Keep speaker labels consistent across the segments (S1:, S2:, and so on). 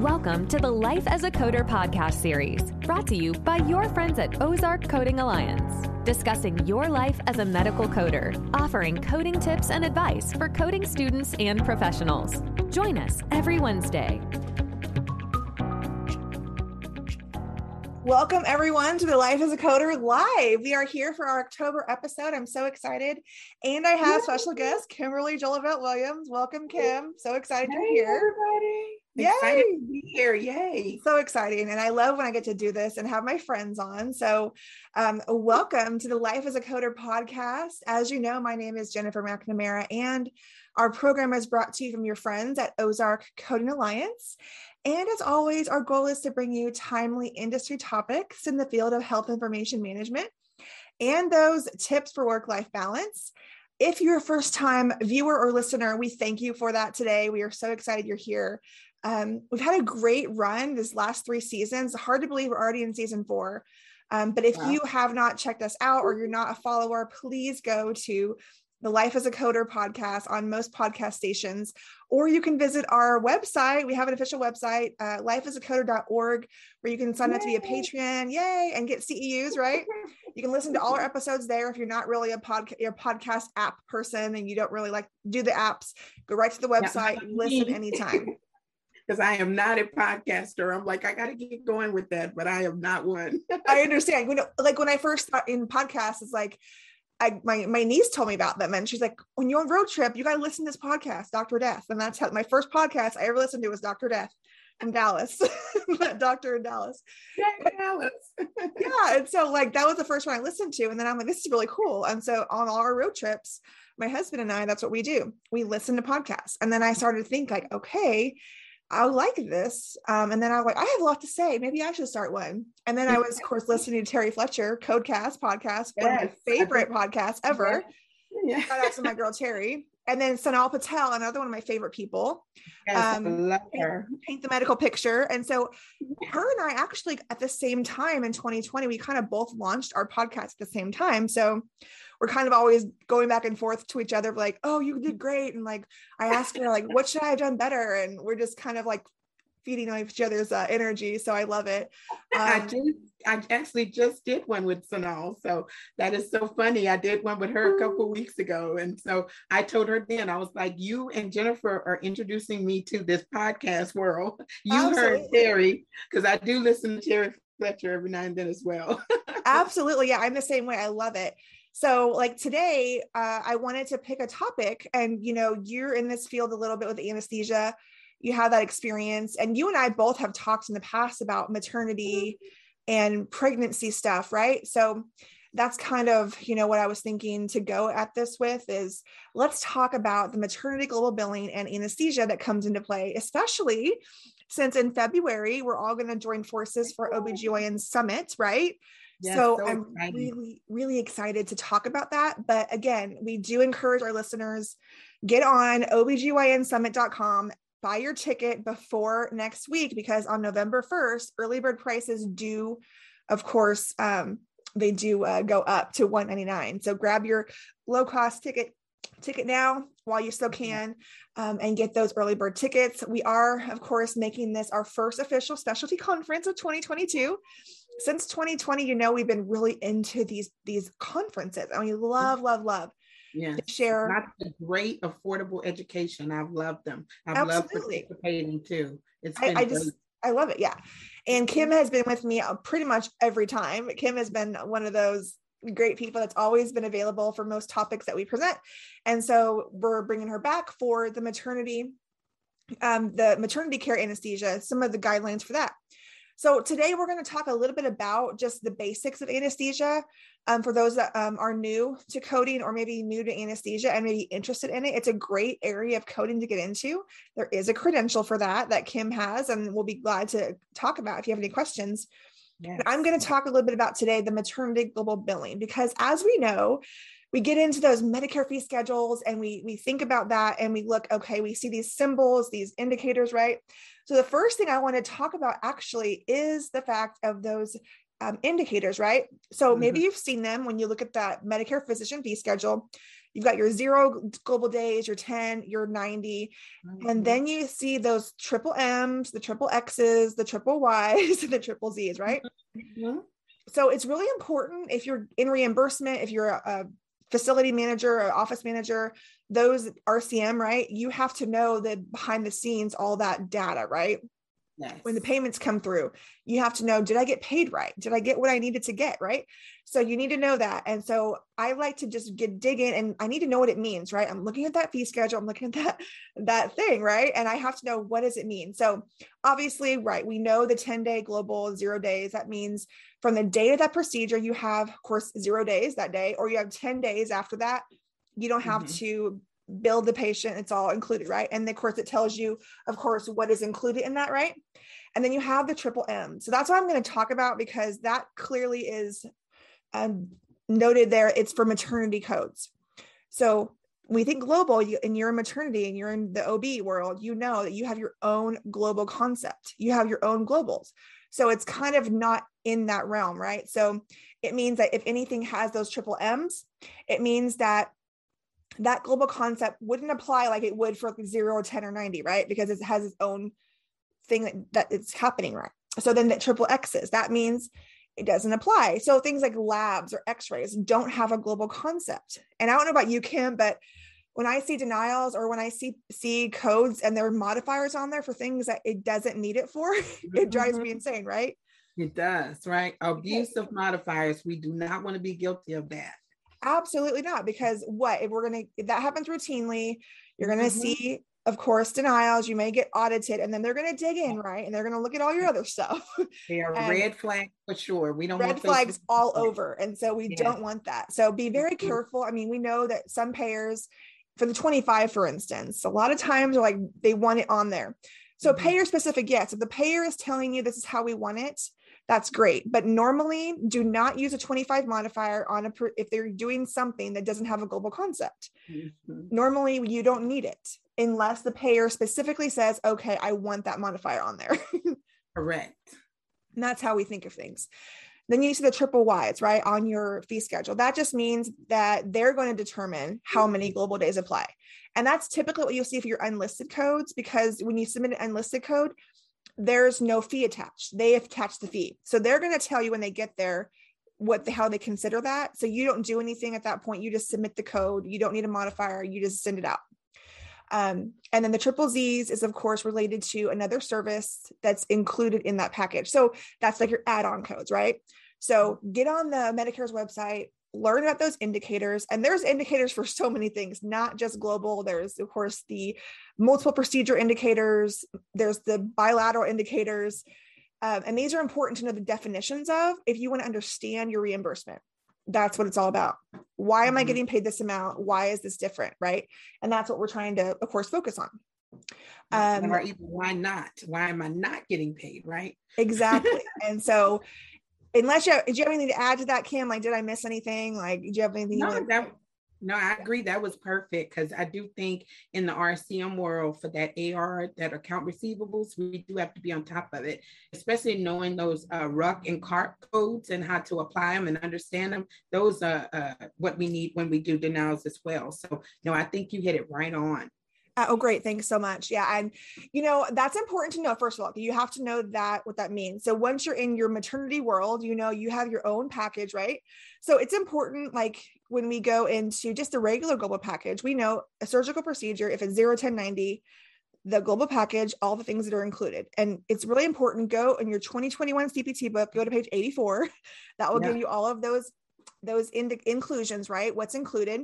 S1: Welcome to the Life as a Coder podcast series, brought to you by your friends at Ozark Coding Alliance, discussing your life as a medical coder, offering coding tips and advice for coding students and professionals. Join us every Wednesday.
S2: Welcome, everyone, to the Life as a Coder Live. We are here for our October episode. I'm so excited. And I have special guest, Kimberly Jolivet Williams. Welcome, Kim. So excited
S3: hey,
S2: you're here.
S3: everybody.
S2: Yay.
S3: Excited to be here. Yay.
S2: So exciting. And I love when I get to do this and have my friends on. So, um, welcome to the Life as a Coder podcast. As you know, my name is Jennifer McNamara, and our program is brought to you from your friends at Ozark Coding Alliance. And as always, our goal is to bring you timely industry topics in the field of health information management and those tips for work life balance. If you're a first time viewer or listener, we thank you for that today. We are so excited you're here. Um, we've had a great run this last three seasons. Hard to believe we're already in season four. Um, but if
S3: Wow.
S2: you have not checked us out or you're not a follower, please go to the Life as a Coder podcast on most podcast stations, or you can visit our website. We have an official website, uh, lifeasacoder.org, where you can sign up to be a patron, yay, and get CEUs, right? You can listen to all our episodes there. If you're not really a podcast, your podcast app person and you don't really like do the apps, go right to the
S3: Yeah.
S2: website, listen anytime.
S3: Because I am not a podcaster. I'm like, I got to get going with that, but I am not one.
S2: I understand. When like when I first thought in podcasts, it's like I my my niece told me about them, and she's like, when you're on road trip, you got to listen to this podcast, Doctor Death, and that's how my first podcast I ever listened to was Doctor Death from Dallas, Doctor in Dallas.
S3: Yay, Dallas.
S2: Yeah, and so like that was the first one I listened to, and then I'm like, this is really cool. And so on all our road trips, my husband and I, that's what we do. We listen to podcasts, and then I started to think like, okay. I like this. Um, and then I was like, I have a lot to say. Maybe I should start one. And then I was, of course, listening to Terry Fletcher, Codecast podcast, one of my favorite podcasts ever.
S3: Yeah.
S2: Shout out to my girl Terry. And then Sanal Patel, another one of my favorite people,
S3: Yes,
S2: Um,
S3: love her.
S2: paint the medical picture. And so her and I actually at the same time in 2020, we kind of both launched our podcast at the same time. So we're kind of always going back and forth to each other, like, oh, you did great. And like I asked her, like, what should I have done better? And we're just kind of like feeding on each other's uh, energy. So I love it.
S3: I
S2: Um,
S3: just, I actually just did one with Sanal. So that is so funny. I did one with her a couple weeks ago. And so I told her then, I was like, you and Jennifer are introducing me to this podcast world. You heard Terry, because I do listen to Terry Fletcher every now and then as well.
S2: Absolutely. Yeah, I'm the same way. I love it. So, like today, uh, I wanted to pick a topic, and you know, you're in this field a little bit with anesthesia. You have that experience, and you and I both have talked in the past about maternity and pregnancy stuff, right? So, that's kind of you know what I was thinking to go at this with is let's talk about the maternity global billing and anesthesia that comes into play, especially since in February we're all going to join forces for OBGYN summit, right?
S3: Yes,
S2: so,
S3: so
S2: I'm
S3: exciting.
S2: really, really excited to talk about that. But again, we do encourage our listeners get on obgynsummit.com, buy your ticket before next week because on November 1st, early bird prices do, of course, um, they do uh, go up to 199 So grab your low cost ticket ticket now while you still can um, and get those early bird tickets. We are, of course, making this our first official specialty conference of 2022 since 2020 you know we've been really into these these conferences and we love love love to share
S3: Not the great affordable education. I've loved them. I've
S2: Absolutely.
S3: loved participating too. It's
S2: I,
S3: been
S2: I just
S3: great.
S2: i love it yeah and kim has been with me uh, pretty much every time kim has been one of those great people that's always been available for most topics that we present and so we're bringing her back for the maternity um, the maternity care anesthesia some of the guidelines for that so today we're going to talk a little bit about just the basics of anesthesia um, for those that um, are new to coding or maybe new to anesthesia and maybe interested in it. It's a great area of coding to get into. There is a credential for that that Kim has, and we'll be glad to talk about if you have any questions.
S3: Yes.
S2: I'm going to talk a little bit about today the maternity global billing because as we know, we get into those Medicare fee schedules and we we think about that and we look okay, we see these symbols, these indicators, right? So the first thing I want to talk about actually is the fact of those um, indicators, right? So maybe you've seen them when you look at that Medicare physician fee schedule. you've got your zero global days, your 10, your 90. Mm-hmm. And then you see those triple M's, the triple X's, the triple Y's, and the triple Z's, right? Mm-hmm. So it's really important if you're in reimbursement, if you're a facility manager or office manager, those RCM, right? You have to know the behind the scenes, all that data, right? Yes. When the payments come through, you have to know, did I get paid right? Did I get what I needed to get? Right. So you need to know that. And so I like to just get dig in and I need to know what it means, right? I'm looking at that fee schedule. I'm looking at that, that thing, right? And I have to know what does it mean? So obviously, right, we know the 10 day global zero days. That means from the day of that procedure, you have, of course, zero days that day, or you have 10 days after that. You don't have mm-hmm. to build the patient it's all included right? And of course it tells you of course what is included in that right? And then you have the triple m. So that's what i'm going to talk about because that clearly is um, noted there. It's for maternity codes. So we think global you, and you're in maternity and you're in the ob world you know that you have your own global concept. You have your own globals. So it's kind of not in that realm right? So it means that if anything has those triple m's it means that that global concept wouldn't apply like it would for like zero or 10 or 90, right? Because it has its own thing that, that it's happening, right? So then that triple X's, that means it doesn't apply. So things like labs or x-rays don't have a global concept. And I don't know about you, Kim, but when I see denials or when I see see codes and there are modifiers on there for things that it doesn't need it for, it drives me mm-hmm. insane, right?
S3: It does, right? Abuse of modifiers. We do not want to be guilty of that.
S2: Absolutely not. Because what if we're going to, that happens routinely, you're going to mm-hmm. see, of course, denials. You may get audited and then they're going to dig in, right? And they're going to look at all your other stuff.
S3: They are red flags for sure. We don't
S2: red flags all over. And so we yeah. don't want that. So be very mm-hmm. careful. I mean, we know that some payers, for the 25, for instance, a lot of times are like they want it on there. So mm-hmm. payer specific, yes. If the payer is telling you this is how we want it, that's great. But normally, do not use a 25 modifier on a if they're doing something that doesn't have a global concept. Mm-hmm. Normally, you don't need it unless the payer specifically says, "Okay, I want that modifier on there."
S3: Correct.
S2: And that's how we think of things. Then you see the triple Ys, right, on your fee schedule. That just means that they're going to determine how many global days apply. And that's typically what you'll see for your unlisted codes, because when you submit an unlisted code, there's no fee attached. They attach the fee. So they're going to tell you when they get there what the how they consider that. So you don't do anything at that point. You just submit the code. You don't need a modifier. You just send it out. Um, and then the triple Z's is of course related to another service that's included in that package. So that's like your add-on codes, right? So get on the Medicare's website, learn about those indicators and there's indicators for so many things not just global. There's of course the multiple procedure indicators there's the bilateral indicators um, and these are important to know the definitions of if you want to understand your reimbursement. That's what it's all about. Why am i mm-hmm. getting paid this amount? Why is this different right? And that's what we're trying to of course focus on.
S3: Um, or even why not? Why am i not getting paid right?
S2: Exactly. And so unless you have, did you have anything to add to that, Kim? Like, did I miss anything? Like, did you have anything?
S3: No, that, no, I agree. That was perfect because I do think in the RCM world for that AR, that account receivables, we do have to be on top of it, especially knowing those uh, RARC and CARC codes and how to apply them and understand them. Those are uh, what we need when we do denials as well. So, no, I think you hit it right on.
S2: Uh, oh, great. Thanks so much. Yeah. And, you know, that's important to know. First of all, you have to know that what that means. So once you're in your maternity world, you know, you have your own package, right? So it's important, like when we go into just the regular global package, we know a surgical procedure, if it's 0, 10, 90, the global package, all the things that are included. And it's really important. Go in your 2021 CPT book, go to page 84. That will yeah. give you all of those those in- inclusions, right? What's included.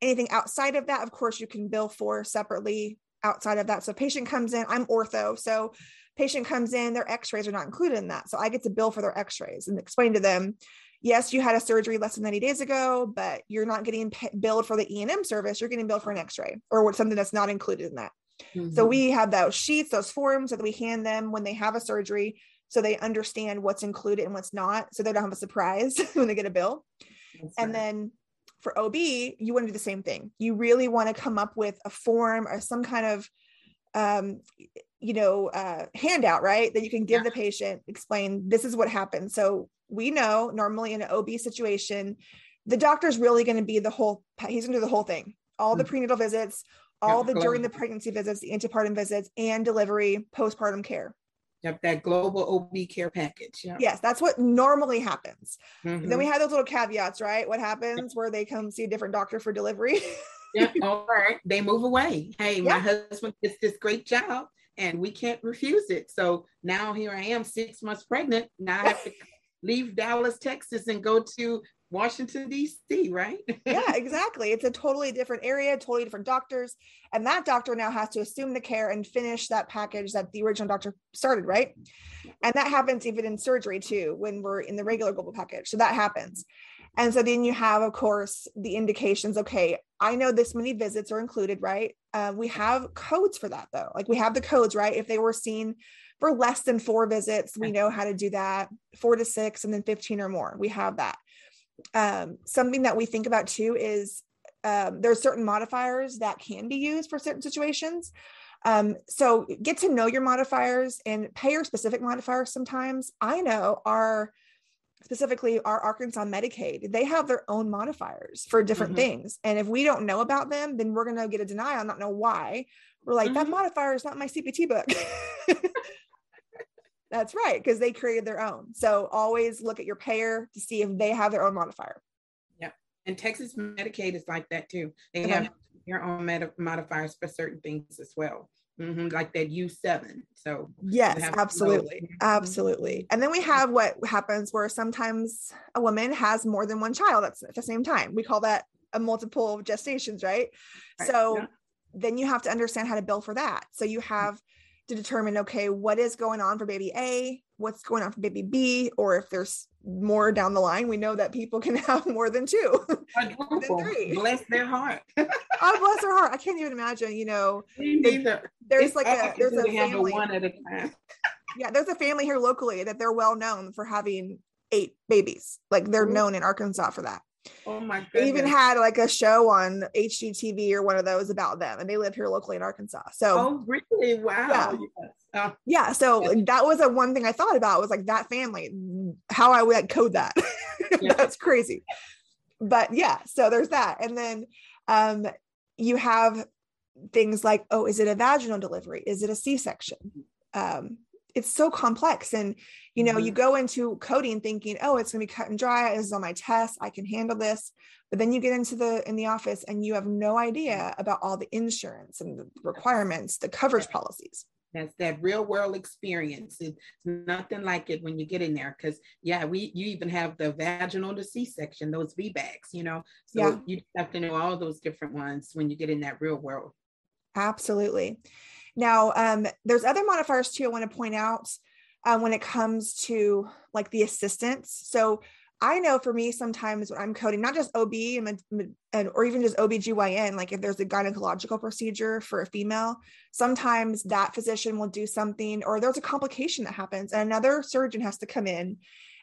S2: Anything outside of that, of course, you can bill for separately outside of that. So patient comes in, I'm ortho. So patient comes in, their x-rays are not included in that. So I get to bill for their x-rays and explain to them, yes, you had a surgery less than 90 days ago, but you're not getting billed for the E&M service. You're getting billed for an x-ray or something that's not included in that. Mm-hmm. So we have those sheets, those forms that we hand them when they have a surgery so they understand what's included and what's not so they don't have a surprise when they get a bill That's and right. then for ob you want to do the same thing you really want to come up with a form or some kind of um, you know uh, handout right that you can give yeah. the patient explain this is what happened so we know normally in an ob situation the doctor's really going to be the whole, he's going to do the whole thing, all the mm. prenatal visits, all the during the pregnancy visits, the antepartum visits, and delivery, postpartum care.
S3: Yep, that global OB care package.
S2: Yeah. Yes, that's what normally happens. Mm-hmm. Then we have those little caveats, right? What happens where they come see a different doctor for delivery?
S3: yeah, all right. They move away. Hey, yeah. my husband gets this great job and we can't refuse it. So now here I am, six months pregnant. Now I have to leave Dallas, Texas, and go to Washington, D.C., right?
S2: yeah, exactly. It's a totally different area, totally different doctors. And that doctor now has to assume the care and finish that package that the original doctor started, right? And that happens even in surgery too, when we're in the regular global package. So that happens. And so then you have, of course, the indications. Okay, I know this many visits are included, right? Uh, we have codes for that though. Like we have the codes, right? If they were seen for less than four visits, we know how to do that. Four to six, and then 15 or more. We have that um, something that we think about too is um, there are certain modifiers that can be used for certain situations. Um, so get to know your modifiers and payer specific modifiers sometimes. I know our specifically our Arkansas Medicaid, they have their own modifiers for different mm-hmm. things. And if we don't know about them, then we're going to get a denial, and not know why. We're like, mm-hmm. that modifier is not my CPT book. That's right, because they created their own. So always look at your payer to see if they have their own modifier.
S3: Yeah. And Texas Medicaid is like that too. They okay. have their own med- modifiers for certain things as well. Mm-hmm, like that U7. So,
S2: yes, absolutely. Mm-hmm. Absolutely. And then we have what happens where sometimes a woman has more than one child at the same time. We call that a multiple gestations, right? right. So, yeah. then you have to understand how to bill for that. So, you have to determine okay what is going on for baby a? What's going on for baby b? Or if there's more down the line we know that people can have more than two
S3: than three. bless their heart.
S2: Oh bless their heart. I can't even imagine you know there's like a there's a family. one at a time. Yeah there's a family here locally that they're well known for having eight babies. Like they're known in arkansas for that
S3: Oh my goodness.
S2: They even had like a show on HGTV or one of those about them, and they live here locally in Arkansas. So,
S3: oh, really? Wow.
S2: Yeah. Yes. Oh. yeah so yes. that was a one thing I thought about was like that family, how I would code that. Yes. That's crazy. But yeah, so there's that. And then um, you have things like, oh, is it a vaginal delivery? Is it a C section? Um, it's so complex. And you know mm-hmm. you go into coding thinking oh it's going to be cut and dry. This is on my test. I can handle this. But then you get into the in the office and you have no idea about all the insurance and the requirements the coverage policies.
S3: That's that real world experience. It's nothing like it when you get in there because yeah we you even have the vaginal to c-section those VBACs you know? So yeah. you have to know all those different ones when you get in that real world.
S2: Absolutely now, um, there's other modifiers too I want to point out uh, when it comes to like the assistants. So I know for me, sometimes when I'm coding, not just OB and, and, or even just OBGYN, like if there's a gynecological procedure for a female, sometimes that physician will do something or there's a complication that happens and another surgeon has to come in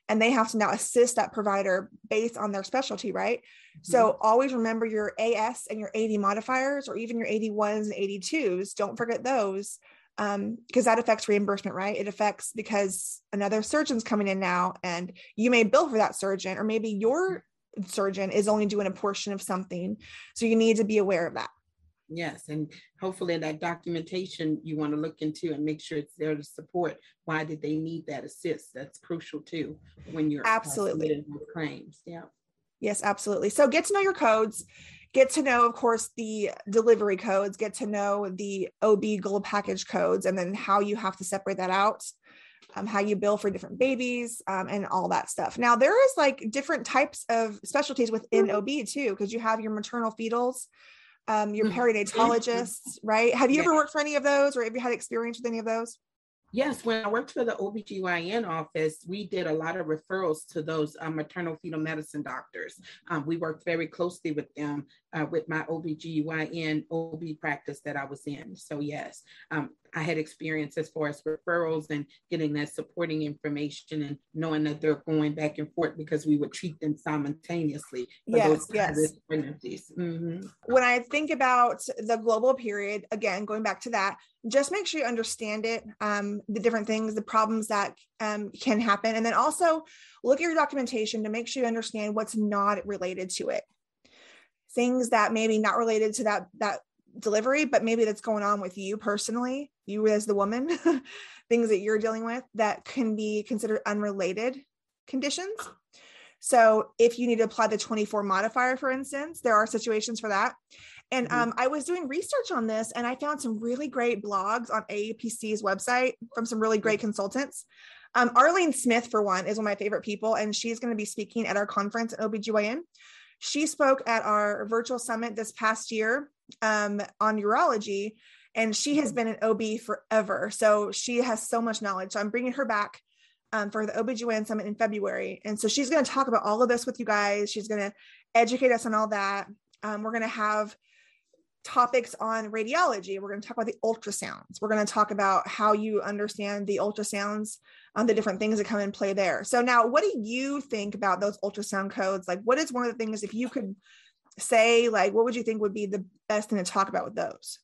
S2: and they have to now assist that provider based on their specialty, right? Mm-hmm. So always remember your AS and your 80 modifiers, or even your 81s and 82s. Don't forget those because um, that affects reimbursement, right? It affects because another surgeon's coming in now and you may bill for that surgeon, or maybe your surgeon is only doing a portion of something. So you need to be aware of that.
S3: Yes, and hopefully that documentation you want to look into and make sure it's there to support why did they need that assist. That's crucial too when you're
S2: absolutely
S3: claims. Yeah.
S2: Yes, absolutely. So get to know your codes. Get to know, of course, the delivery codes. Get to know the OB global package codes, and then how you have to separate that out. Um, how you bill for different babies um, and all that stuff. Now there is like different types of specialties within OB too, because you have your maternal fetals, um, your mm-hmm. perinatologists, right? Have you yeah. ever worked for any of those or have you had experience with any of those?
S3: Yes, when I worked for the OBGYN office, we did a lot of referrals to those um, maternal fetal medicine doctors. Um, we worked very closely with them uh, with my OBGYN OB practice that I was in. So, yes, um, I had experience as far as referrals and getting that supporting information and knowing that they're going back and forth because we would treat them simultaneously.
S2: yes, yes.
S3: Pregnancies. Mm-hmm.
S2: When I think about the global period, again, going back to that, just make sure you understand it, um, the different things, the problems that um, can happen. And then also look at your documentation to make sure you understand what's not related to it. Things that maybe not related to that, that delivery, but maybe that's going on with you personally, you as the woman, things that you're dealing with that can be considered unrelated conditions. So if you need to apply the 24 modifier, for instance, there are situations for that. And mm-hmm. um, I was doing research on this and I found some really great blogs on AAPC's website from some really great consultants. Um, Arlene Smith, for one, is one of my favorite people, and she's going to be speaking at our conference at OBGYN. She spoke at our virtual summit this past year um, on urology, and she has been an OB forever. So she has so much knowledge. So I'm bringing her back um, for the OBGYN summit in February. And so she's going to talk about all of this with you guys. She's going to educate us on all that. Um, we're going to have topics on radiology. We're going to talk about the ultrasounds. We're going to talk about how you understand the ultrasounds, on the different things that come in play there. So now, what do you think about those ultrasound codes? Like, what is one of the things if you could say, like, what would you think would be the best thing to talk about with those?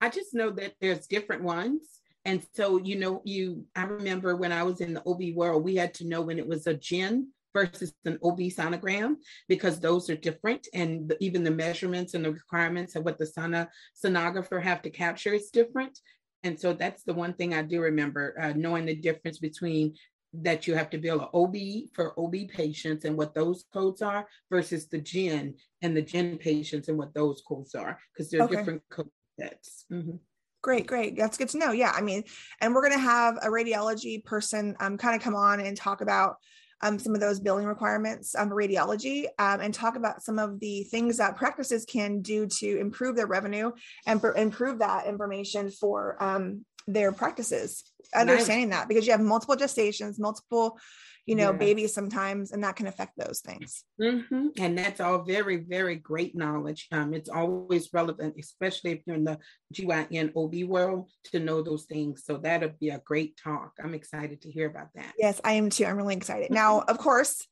S3: I just know that there's different ones. And so, you know, you, I remember when I was in the OB world, we had to know when it was a GYN versus an OB sonogram because those are different. And even the measurements and the requirements of what the sono, sonographer have to capture is different. And so that's the one thing I do remember, uh, knowing the difference between that you have to bill an OB for OB patients and what those codes are versus the gen and the gen patients and what those codes are, because they're okay. different code sets. Mm-hmm.
S2: Great, great. That's good to know. Yeah, I mean, and we're going to have a radiology person um, kind of come on and talk about um, some of those billing requirements on um, radiology um, and talk about some of the things that practices can do to improve their revenue and pr- improve that information for um, their practices. Understanding nice. that because you have multiple gestations, multiple you know, yeah. babies sometimes, and that can affect those things.
S3: Mm-hmm. And that's all very, very great knowledge. Um, it's always relevant, especially if you're in the GYN OB world, to know those things. So that'll be a great talk. I'm excited to hear about that.
S2: Yes, I am too. I'm really excited. Now, of course,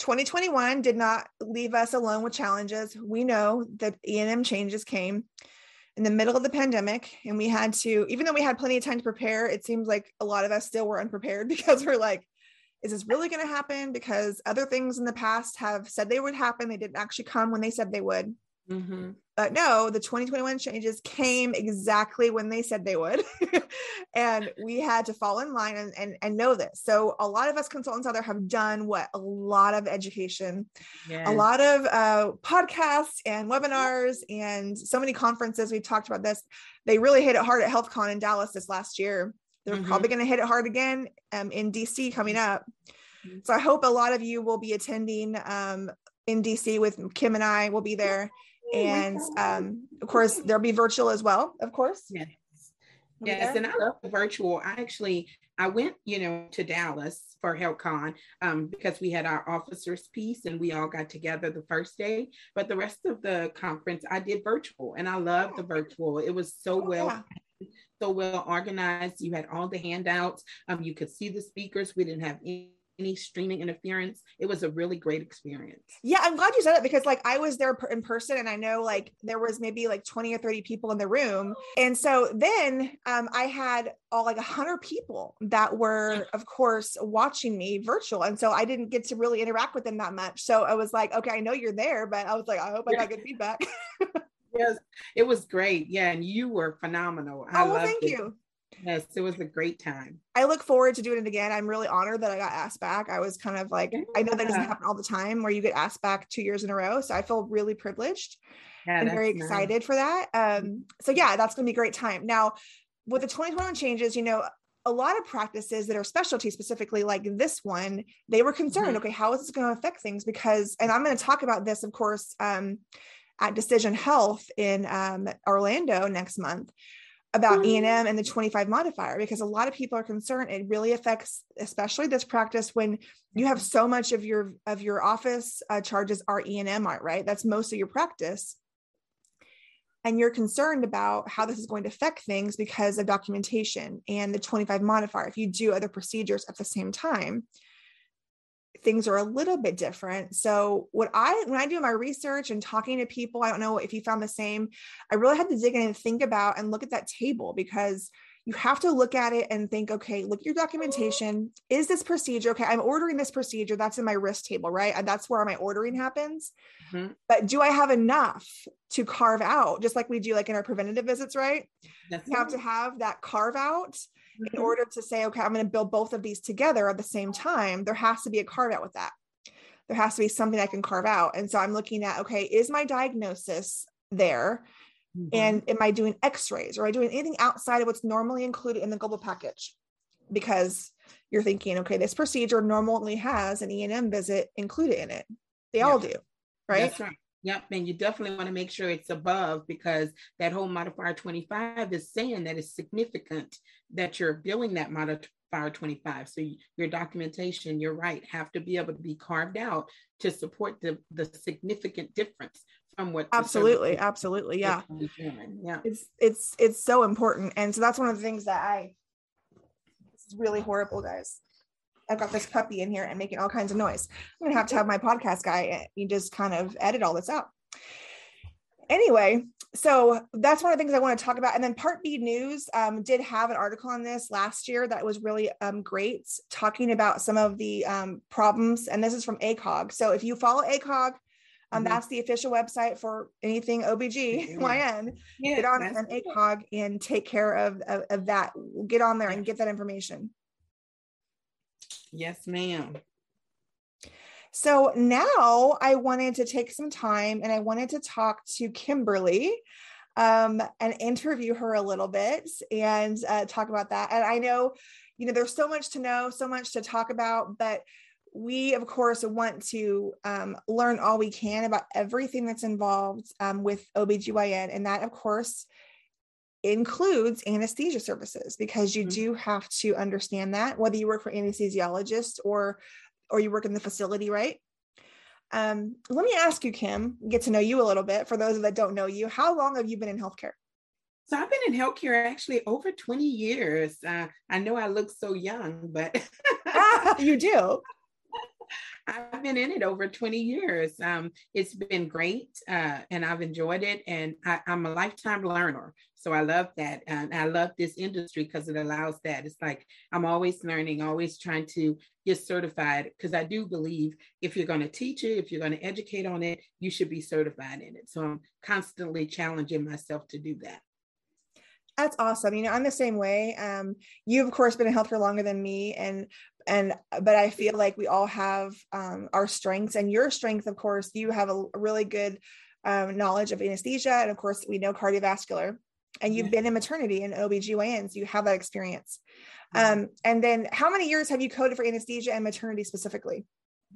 S2: 2021 did not leave us alone with challenges. We know that E&M changes came in the middle of the pandemic and we had to even though we had plenty of time to prepare it seems like a lot of us still were unprepared because we're like is this really going to happen? Because other things in the past have said they would happen. They didn't actually come when they said they would. Mm-hmm. But no, the 2021 changes came exactly when they said they would. and we had to fall in line and, and, and, know this. So, a lot of us consultants out there have done what? A lot of education, yes. a lot of uh, podcasts and webinars, and so many conferences. We've talked about this. They really hit it hard at HealthCon in Dallas this last year. They're mm-hmm. probably going to hit it hard again um, in DC coming up. Mm-hmm. So I hope a lot of you will be attending um, in DC with Kim and I will be there. And um, of course, there'll be virtual as well, of course.
S3: Yes. Yes, and I love the virtual. I actually I went, you know, to Dallas for HealthCon um, because we had our officers piece and we all got together the first day. But the rest of the conference, I did virtual, and I loved the virtual. It was so oh, well. Yeah so well organized. You had all the handouts. Um, you could see the speakers. We didn't have any any streaming interference. It was a really great experience.
S2: Yeah, I'm glad you said it because like I was there in person and I know like there was maybe like 20 or 30 people in the room. And so then um, I had all like 100 people that were of course watching me virtual and so I didn't get to really interact with them that much. So I was like, okay, I know you're there, but I was like, I hope I got good feedback.
S3: yes, it was great. Yeah, and you were phenomenal. I
S2: oh, well, thank
S3: it.
S2: you.
S3: Yes, it was a great time.
S2: I look forward to doing it again. I'm really honored that I got asked back. I was kind of like, yeah. I know that doesn't happen all the time where you get asked back two years in a row. So I feel really privileged yeah, and very excited nice. for that. Um, so yeah, that's going to be a great time. Now, with the 2021 changes, you know, a lot of practices that are specialty specifically like this one they were concerned mm-hmm. okay how is this going to affect things because and i'm going to talk about this of course um, at Decision Health in um, Orlando next month about. E&M and the 25 modifier because a lot of people are concerned. It really affects especially this practice when you have so much of your of your office uh, charges are E&M right? That's most of your practice. And you're concerned about how this is going to affect things because of documentation and the 25 modifier, if you do other procedures at the same time, things are a little bit different. So what I when I do my research and talking to people, I don't know if you found the same, I really had to dig in and think about and look at that table because you have to look at it and think, okay, look at your documentation. Is this procedure? Okay, I'm ordering this procedure. That's in my risk table, right? And that's where my ordering happens. Mm-hmm. But do I have enough to carve out, just like we do like in our preventative visits, right? That's you have to have that carve out. In order to say, okay, I'm going to build both of these together at the same time. There has to be a carve out with that. There has to be something I can carve out. And so I'm looking at, okay, is my diagnosis there? Mm-hmm. And am I doing x rays? Or am I doing anything outside of what's normally included in the global package? Because you're thinking, okay, this procedure normally has an E&M visit included in it. They yeah. all do, right?
S3: That's right. Yep. And you definitely want to make sure it's above because that whole modifier 25 is saying that it's significant that you're billing that modifier 25. So your documentation, you're right, have to be able to be carved out to support the, the significant difference from what
S2: absolutely absolutely yeah yeah it's it's it's so important and so that's one of the things that i this is really horrible guys i've got this puppy in here and making all kinds of noise i'm gonna have to have my podcast guy you just kind of edit all this out anyway so that's one of the things i want to talk about and then part b news um, did have an article on this last year that was really um, great talking about some of the um, problems and this is from acog so if you follow acog um, mm-hmm. That's the official website for anything OBGYN. Yeah. Get on an ACOG and take care of, of, of that. Get on there and get that information.
S3: Yes, ma'am.
S2: So now I wanted to take some time and I wanted to talk to Kimberly um, and interview her a little bit and uh, talk about that. And I know, you know, there's so much to know, so much to talk about, but we of course want to um, learn all we can about everything that's involved um, with obgyn and that of course includes anesthesia services because you mm-hmm. do have to understand that whether you work for anesthesiologist or or you work in the facility right um, let me ask you kim get to know you a little bit for those that don't know you how long have you been in healthcare
S3: so I've been in healthcare actually over 20 years. Uh, I know I look so young, but
S2: you do.
S3: I've been in it over 20 years. Um, it's been great uh, and I've enjoyed it. And I, am a lifetime learner. So I love that. And I love this industry because it allows that. It's like I'm always learning, always trying to get certified because I do believe if you're going to teach it, if you're going to educate on it, you should be certified in it. So I'm constantly challenging myself to do that.
S2: That's awesome. You know, I'm the same way. Um, you've of course been in healthcare longer than me, and and but i feel like we all have um, our strengths and your strength of course you have a really good um, knowledge of anesthesia and of course we know cardiovascular and you've yeah. been in maternity and OB/GYN, so you have that experience. Um, and then how many years have you coded for anesthesia and maternity specifically?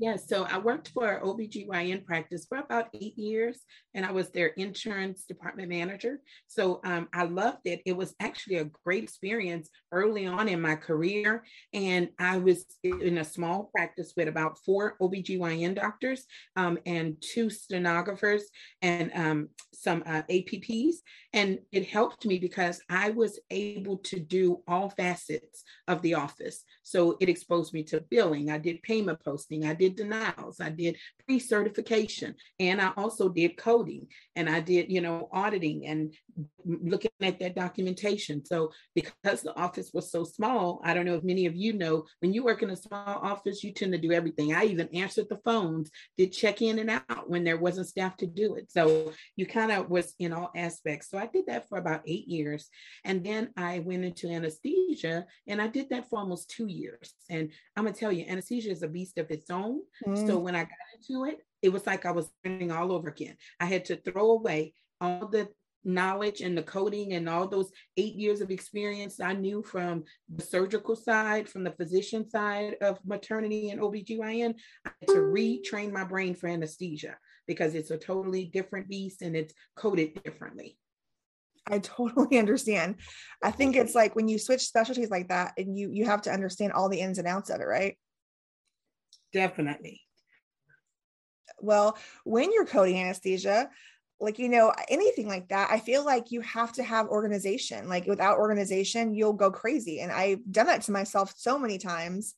S3: Yes, so I worked for OBGYN practice for about eight years, and I was their insurance department manager. So um, I loved it. It was actually a great experience early on in my career. And I was in a small practice with about four OBGYN doctors um, and two sonographers and um, some uh, APPs. And it helped me because I was able to do all facets of the office. So it exposed me to billing. I did payment posting. I did denials. I did pre-certification, and I also did coding, and I did you know auditing and looking at that documentation. So because the office was so small, I don't know if many of you know, when you work in a small office, you tend to do everything. I even answered the phones, did check in and out when there wasn't staff to do it. So you kind of was in all aspects. So I did that for about eight years. And then I went into anesthesia and I did that for almost two years. And I'm gonna tell you, anesthesia is a beast of its own. Mm. So when I got into it, it was like I was learning all over again. I had to throw away all the knowledge and the coding and all those eight years of experience I knew from the surgical side, from the physician side of maternity and OBGYN, I had to retrain my brain for anesthesia because it's a totally different beast and it's coded differently.
S2: I totally understand. I think it's like when you switch specialties like that and you you have to understand all the ins and outs of it, right?
S3: Definitely.
S2: Well, when you're coding anesthesia, like you know anything like that i feel like you have to have organization like without organization you'll go crazy and i've done that to myself so many times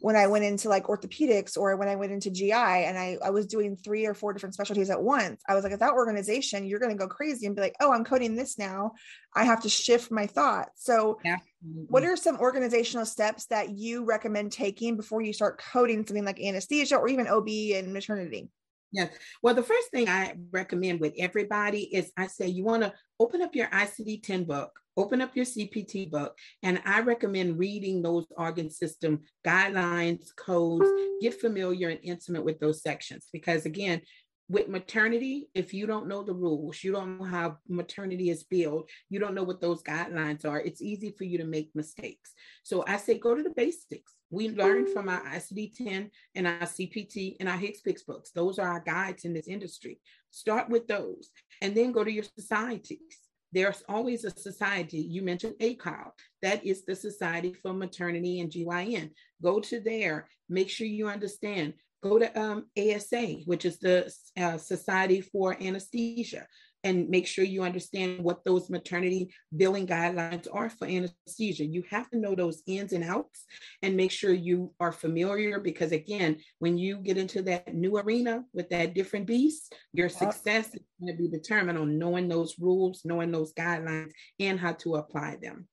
S2: when i went into like orthopedics or when i went into gi and i, I was doing three or four different specialties at once i was like without organization you're going to go crazy and be like oh i'm coding this now i have to shift my thoughts so yeah. what are some organizational steps that you recommend taking before you start coding something like anesthesia or even ob and maternity
S3: Yes. Well, the first thing I recommend with everybody is I say you want to open up your ICD 10 book, open up your CPT book, and I recommend reading those organ system guidelines, codes, get familiar and intimate with those sections. Because again, with maternity, if you don't know the rules, you don't know how maternity is billed, you don't know what those guidelines are, it's easy for you to make mistakes. So I say go to the basics we learned from our ICD 10 and our CPT and our HCPCS books. Those are our guides in this industry. Start with those and then go to your societies. There's always a society. You mentioned ACOG. That is the Society for Maternity and GYN. Go to there. Make sure you understand. Go to um, ASA, which is the uh, Society for Anesthesia and make sure you understand what those maternity billing guidelines are for anesthesia. You have to know those ins and outs and make sure you are familiar because, again, when you get into that new arena with that different beast, your success is going to be determined on knowing those rules, knowing those guidelines, and how to apply them.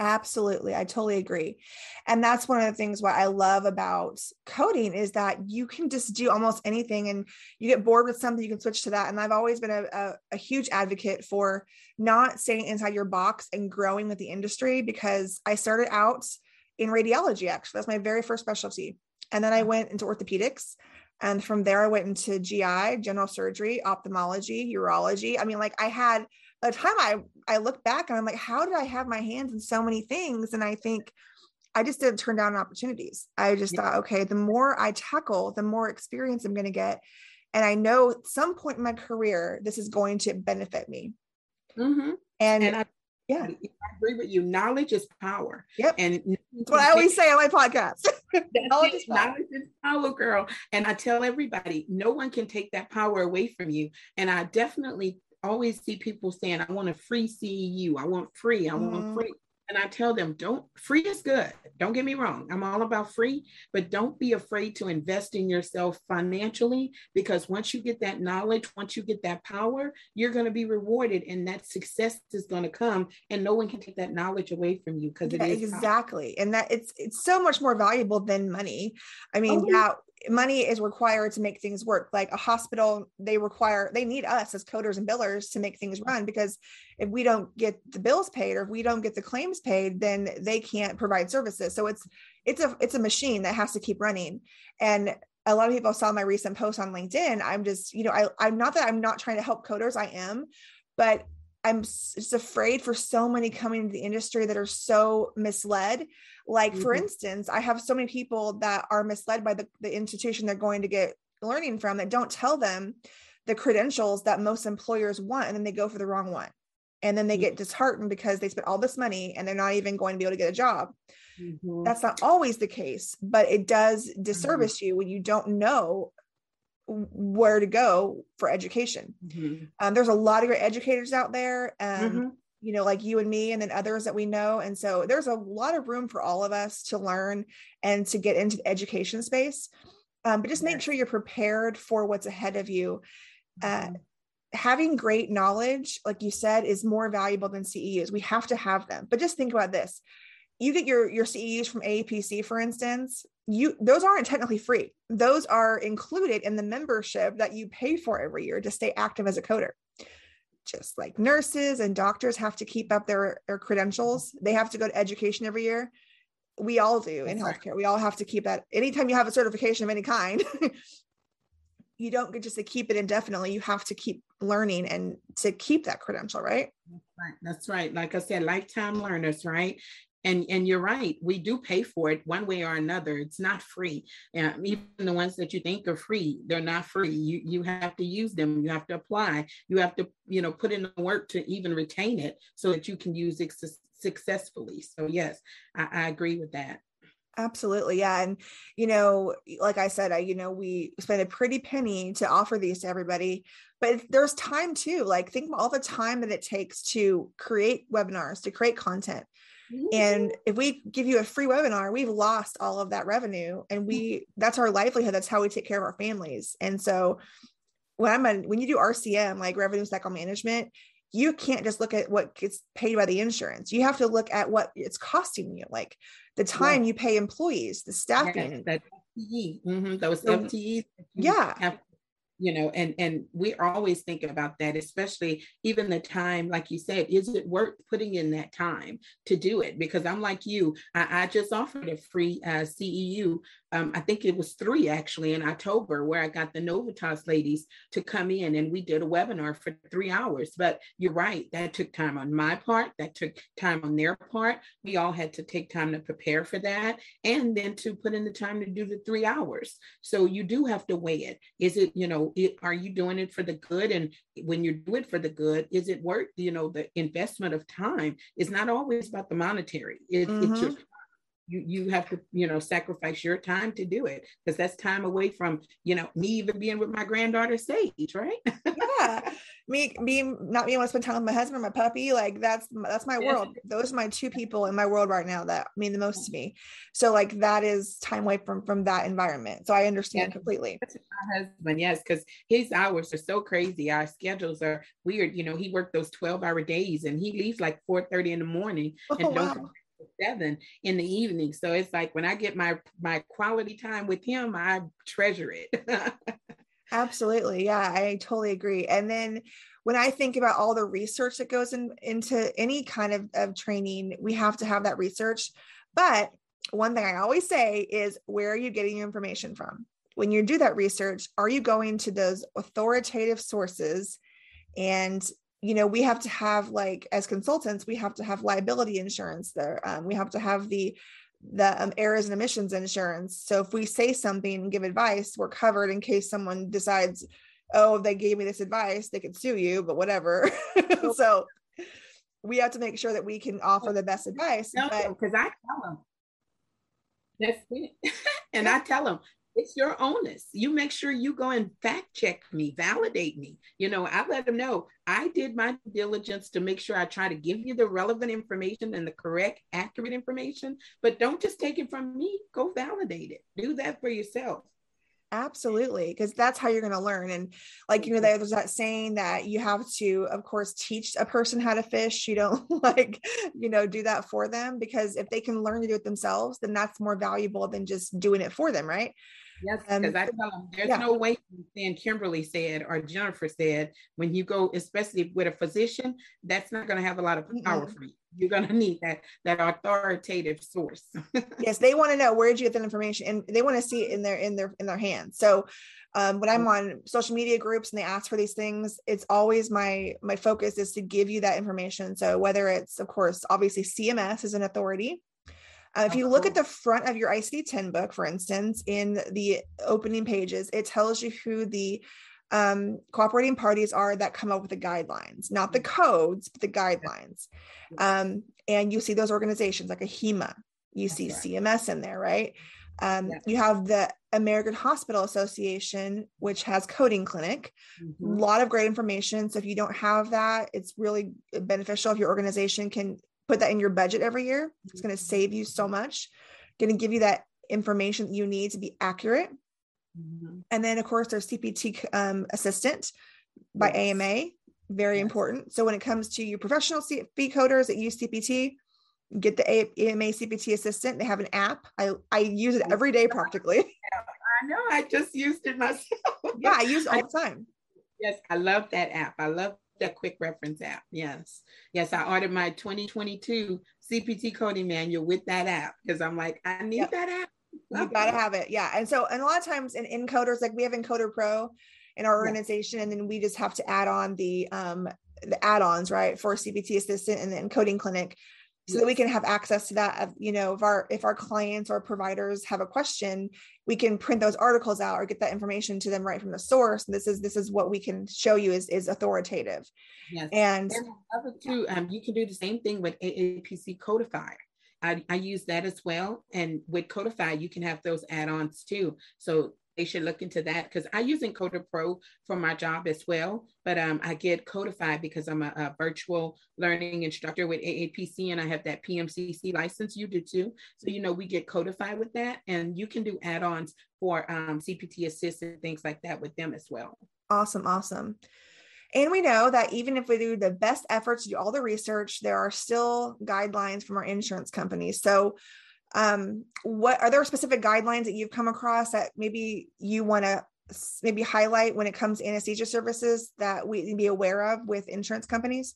S2: Absolutely. I totally agree. And that's one of the things what I love about coding is that you can just do almost anything and you get bored with something, you can switch to that. And I've always been a, a, a huge advocate for not staying inside your box and growing with the industry because I started out in radiology, actually. That's my very first specialty. And then I mm. went into orthopedics. And from there, I went into GI, general surgery, ophthalmology, urology. I mean, like I had the time I I look back and I'm like, how did I have my hands in so many things? And I think I just didn't turn down opportunities. I just yeah. thought, okay, the more I tackle, the more experience I'm going to get. And I know at some point in my career, this is going to benefit me.
S3: Mm-hmm.
S2: And,
S3: and I, yeah, I agree with you. Knowledge is power.
S2: Yep. And that's what I always say on my podcast.
S3: knowledge, is power. knowledge is power, girl. And I tell everybody, no one can take that power away from you. And I definitely always see people saying, I want a free CEU. I want free. I want mm. free. And I tell them, don't, free is good. Don't get me wrong. I'm all about free, but don't be afraid to invest in yourself financially because once you get that knowledge, once you get that power, you're going to be rewarded and that success is going to come and no one can take that knowledge away from you because yeah, it
S2: is exactly. Power. And that it's, it's so much more valuable than money. I mean, oh, yeah, money is required to make things work. Like a hospital they require they need us as coders and billers to make things run because if we don't get the bills paid or if we don't get the claims paid then they can't provide services. So it's it's a it's a machine that has to keep running. And a lot of people saw my recent post on linkedin. I'm just you know I, i'm not that i'm not trying to help coders i am but i'm just afraid for so many coming into the industry that are so misled like, mm-hmm. for instance, I have so many people that are misled by the, the institution they're going to get learning from that don't tell them the credentials that most employers want. And then they go for the wrong one. And then they mm-hmm. get disheartened because they spent all this money and they're not even going to be able to get a job. Mm-hmm. That's not always the case, but it does disservice mm-hmm. you when you don't know where to go for education. Mm-hmm. Um, there's a lot of great educators out there. Um, mm-hmm you know, like you and me, and then others that we know. And so there's a lot of room for all of us to learn and to get into the education space. Um, but just make sure you're prepared for what's ahead of you. Uh, mm-hmm. having great knowledge, like you said, is more valuable than CEUs. We have to have them. But just think about this: you get your your CEUs from AAPC, for instance. You those aren't technically free. Those are included in the membership that you pay for every year to stay active as a coder just like nurses and doctors have to keep up their, their credentials. They have to go to education every year. We all do in healthcare. We all have to keep that. Anytime you have a certification of any kind, you don't get just to keep it indefinitely. You have to keep learning and to keep that credential, right?
S3: That's right. That's right. Like I said, lifetime learners, right? And and you're right we do pay for it one way or another it's not free and even the ones that you think are free they're not free you you have to use them you have to apply you have to you know put in the work to even retain it so that you can use it su- successfully so yes I, I agree with that
S2: Absolutely. Yeah. And, you know, like I said, I, you know, we spend a pretty penny to offer these to everybody, but there's time too. Like, think all the time that it takes to create webinars, to create content. And if we give you a free webinar, we've lost all of that revenue and we, that's our livelihood. That's how we take care of our families. And so when I'm on, when you do RCM, like revenue cycle management, you can't just look at what gets paid by the insurance. You have to look at what it's costing you, like the time yeah. you pay employees, the staffing.
S3: Yes, that mm-hmm, those so, FTEs.
S2: Yeah.
S3: You know and and we always think about that especially even the time like you said is it worth putting in that time to do it? Because i'm like you i, I just offered a free uh, ceu um, I think it was three actually in October, where I got the Novitas ladies to come in and we did a webinar for three hours. But you're right, that took time on my part, that took time on their part. We all had to take time to prepare for that and then to put in the time to do the three hours. So you do have to weigh it. Is it, you know, it, are you doing it for the good? And when you do it for the good, is it worth, you know, the investment of time is not always about the monetary. It, mm-hmm. It's your you you have to you know sacrifice your time to do it because that's time away from you know me even being with my granddaughter Sage, right?
S2: yeah, me being not being able to spend time with my husband or my puppy, like that's that's my world. Those are my two people in my world right now that mean the most to mm-hmm. me. So like that is time away from from that environment. So I understand yeah. completely.
S3: That's my husband, yes, because his hours are so crazy. Our schedules are weird. You know, he worked those twelve hour days and he leaves like four thirty in the morning oh, and don't. Wow seven in the evening. So it's like when I get my my quality time with him, I treasure it.
S2: Absolutely. Yeah, I totally agree. And then when I think about all the research that goes in, into any kind of, of training, we have to have that research. But one thing I always say is where are you getting your information from? When you do that research, are you going to those authoritative sources and you know we have to have like as consultants we have to have liability insurance there um, we have to have the the um, errors and omissions insurance. So if we say something and give advice we're covered in case someone decides oh they gave me this advice they could sue you but whatever. So we have to make sure that we can offer the best advice
S3: no, because i tell them that's it. And i tell them it's your onus. You make sure you go and fact check me, validate me. You know, I let them know I did my diligence to make sure I try to give you the relevant information and the correct, accurate information, but don't just take it from me. Go validate it. Do that for yourself.
S2: Absolutely, because that's how you're going to learn. And like you know, mm-hmm. there's that saying that you have to, of course, teach a person how to fish. You don't like, you know, do that for them because if they can learn to do it themselves, then that's more valuable than just doing it for them, right?
S3: Yes, because um, I tell them there's yeah. no way saying Kimberly said or Jennifer said when you go, especially with a physician, that's not going to have a lot of power mm-hmm. for you. You're going to need that that authoritative source.
S2: yes, they want to know where did you get that information, and they want to see it in their in their in their hands. So um, when I'm on social media groups and they ask for these things, it's always my my focus is to give you that information. So whether it's of course obviously CMS is an authority uh, if you look at the front of your ICD 10 book, for instance, in the opening pages, it tells you who the um, cooperating parties are that come up with the guidelines, not the mm-hmm. codes, but the guidelines. Um, and you see those organizations like AHIMA, you see CMS in there, right? Um, You have the American Hospital Association, which has coding clinic. Mm-hmm. A lot of great information. So if you don't have that, it's really beneficial if your organization can put that in your budget every year. It's going to save you so much, going to give you that information that you need to be accurate. Mm-hmm. And then, of course, there's CPT um, assistant by yes. AMA, very yes. important. So when it comes to your professional fee coders that use CPT, get the AMA CPT assistant. They have an app. I, I use it every day practically.
S3: I know. I just used it myself.
S2: yeah, I use it all the time.
S3: Yes, I love that app. I love that quick reference app. Yes. Yes. I ordered my 2022 CPT coding manual with that app because I'm like, I need yep. that app.
S2: You gotta have it. Yeah. And so, and a lot of times in encoders, like we have Encoder Pro in our organization, yeah. and then we just have to add on the um the add-ons, right, for CPT assistant and the encoding clinic so that we can have access to that you know if our if our clients or providers have a question we can print those articles out or get that information to them right from the source. This is this is what we can show you is is authoritative.
S3: Yes. And, and other two um, you can do the same thing with aapc codifier I, I use that as well. And with Codify, you can have those add-ons too. So they should look into that because I use Encoder Pro for my job as well. But um, I get codified because I'm a, a, virtual learning instructor with AAPC and I have that PMCC license. You do too. So, you know, we get codified with that and you can do add ons for um, CPT Assist and things like that with them as well.
S2: Awesome. Awesome. And we know that even if we do the best efforts do all the research, there are still guidelines from our insurance companies. So, um, what are there specific guidelines that you've come across that maybe you want to maybe highlight when it comes to anesthesia services that we be aware of with insurance companies?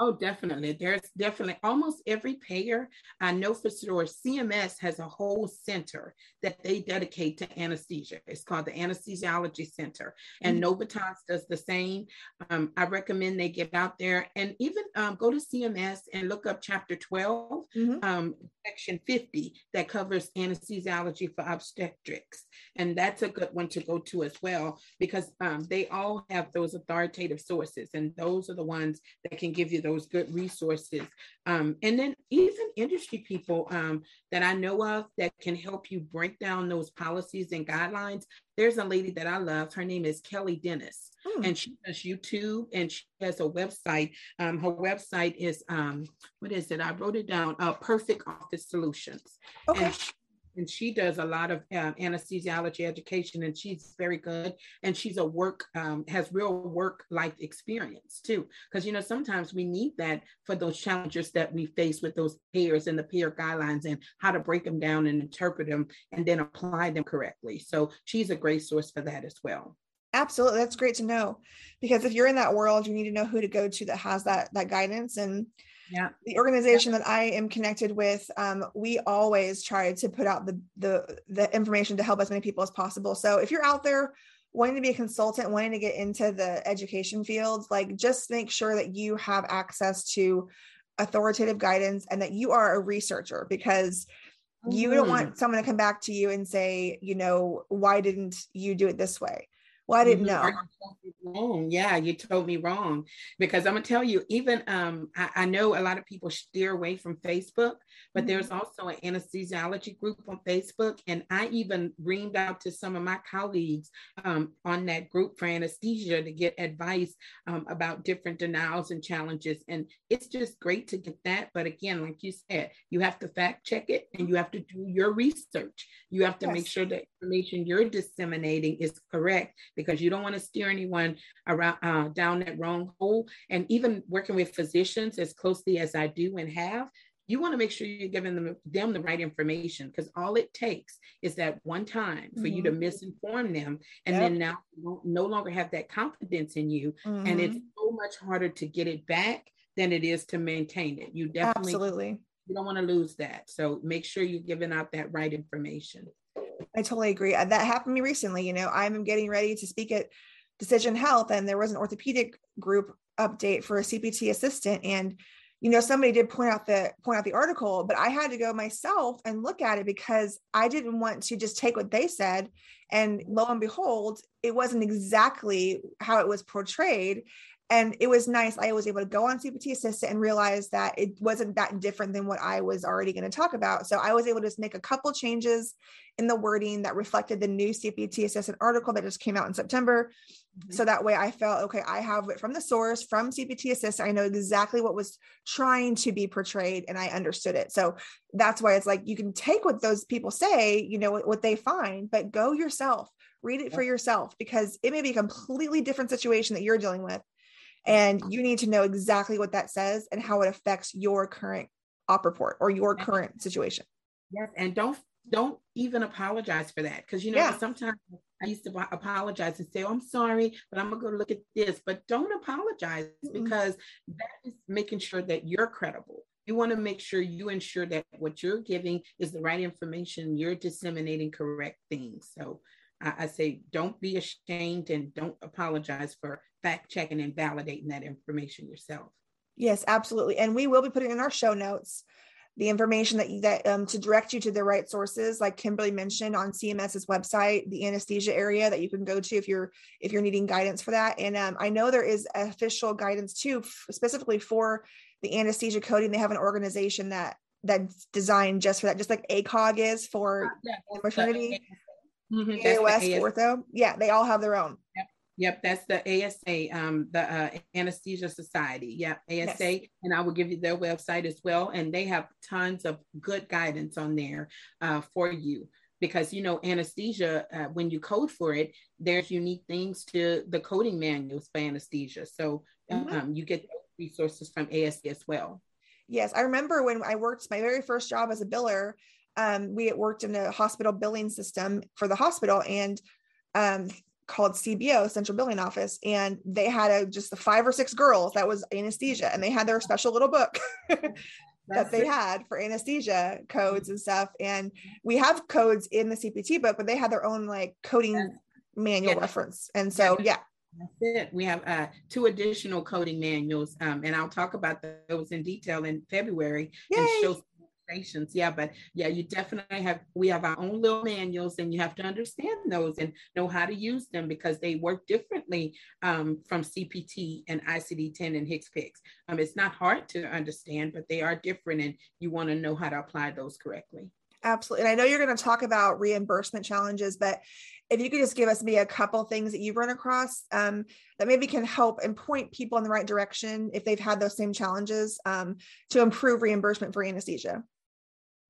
S3: Oh, definitely. There's definitely almost every payer I know for sure. CMS has a whole center that they dedicate to anesthesia. It's called the Anesthesiology Center, and mm-hmm. Novitas does the same. Um, I recommend they get out there and even um, go to CMS and look up Chapter 12, mm-hmm. um, Section 50, that covers anesthesiology for obstetrics, and that's a good one to go to as well because um, they all have those authoritative sources, and those are the ones that can give you those good resources. Um, and then even industry people um, that I know of that can help you break down those policies and guidelines. There's a lady that I love. Her name is Kelly Dennis. Hmm. And she does YouTube and she has a website. Um, her website is um, what is it? I wrote it down. Uh, Perfect Office Solutions. Okay. And she, and she does a lot of uh, anesthesiology education and she's very good and she's a work um, has real work life experience too. Because you know sometimes we need that for those challenges that we face with those payers and the payer guidelines and how to break them down and interpret them and then apply them correctly. So she's a great source for that as well.
S2: Absolutely. That's great to know. Because if you're in that world you need to know who to go to that has that that guidance. And
S3: yeah
S2: the organization yeah. that i am connected with um, we always try to put out the, the the information to help as many people as possible so if you're out there wanting to be a consultant wanting to get into the education fields like just make sure that you have access to authoritative guidance and that you are a researcher because you don't want mm. someone to come back to you and say you know why didn't you do it this way well, I didn't know.
S3: Wrong. Yeah, you told me wrong. Because I'm gonna tell you, even um, I, I know a lot of people steer away from Facebook, but mm-hmm. there's also an anesthesiology group on Facebook. And I even reamed out to some of my colleagues um, on that group for anesthesia to get advice um, about different denials and challenges. And it's just great to get that. But again, like you said, you have to fact check it and you have to do your research. You have to yes. make sure the information you're disseminating is correct because you don't want to steer anyone around uh, down that wrong hole. And even working with physicians as closely as I do and have, you want to make sure you're giving them, them the right information because all it takes is that one time for mm-hmm. you to mm-hmm. misinform them and yep. then now no longer have that confidence in you mm-hmm. and it's so much harder to get it back than it is to maintain it you definitely
S2: absolutely
S3: you don't want to lose that so make sure you're giving out that right information
S2: I totally agree. Uh, that happened to me recently. You know, I'm getting ready to speak at Decision Health, and there was an orthopedic group update for a CPT assistant. And, you know, somebody did point out the point out the article, but I had to go myself and look at it because I didn't want to just take what they said. And lo and behold, it wasn't exactly how it was portrayed and it was nice. I was able to go on CPT Assistant and realize that it wasn't that different than what I was already going to talk about. So I was able to just make a couple changes in the wording that reflected the new CPT Assistant article that just came out in September. Mm-hmm. So that way I felt, okay, I have it from the source, from CPT Assistant. I know exactly what was trying to be portrayed and I understood it. So that's why it's like you can take what those people say, you know, what, what they find, but go yourself, read it for yourself because it may be a completely different situation that you're dealing with and you need to know exactly what that says and how it affects your current op report or your current situation.
S3: Yes, and don't don't even apologize for that because you know yeah. sometimes I used to apologize and say, oh, "I'm sorry, but I'm gonna go look at this." But don't apologize mm-hmm. because that is making sure that you're credible. You want to make sure you ensure that what you're giving is the right information. You're disseminating correct things. So I, I say, don't be ashamed and don't apologize for fact checking and validating that information yourself.
S2: Yes, absolutely. And we will be putting in our show notes the information that you, that um, to direct you to the right sources, like Kimberly mentioned on CMS's website, the anesthesia area that you can go to if you're if you're needing guidance for that. And um, I know there is official guidance too, f- specifically for the anesthesia coding. They have an organization that that's designed just for that, just like ACOG is for yeah, maternity. Mm-hmm. AOS, ortho. Yeah, they all have their own.
S3: Yep. Yep, that's the ASA, um, the uh, Anesthesia Society. Yep, ASA, yes. and I will give you their website as well. And they have tons of good guidance on there uh, for you because you know anesthesia. Uh, when you code for it, there's unique things to the coding manuals for anesthesia. So mm-hmm. um, you get resources from ASA as well.
S2: Yes, I remember when I worked my very first job as a biller. Um, we had worked in a hospital billing system for the hospital, and um, called CBO, Central Billing Office, and they had a, just the five or six girls that was anesthesia, and they had their special little book that they had for anesthesia codes and stuff. And we have codes in the CPT book, but they had their own like coding yeah. manual yeah. reference. And so, yeah.
S3: That's it. We have uh, two additional coding manuals, um, and I'll talk about those in detail in February Yay. and show Yeah, but yeah, you definitely have, we have our own little manuals and you have to understand those and know how to use them because they work differently um, from CPT and ICD 10 and HCPCS. Um, it's not hard to understand, but they are different and you want to know how to apply those correctly.
S2: Absolutely. And I know you're going to talk about reimbursement challenges, but if you could just give us maybe a couple things that you've run across um, that maybe can help and point people in the right direction if they've had those same challenges um, to improve reimbursement for anesthesia.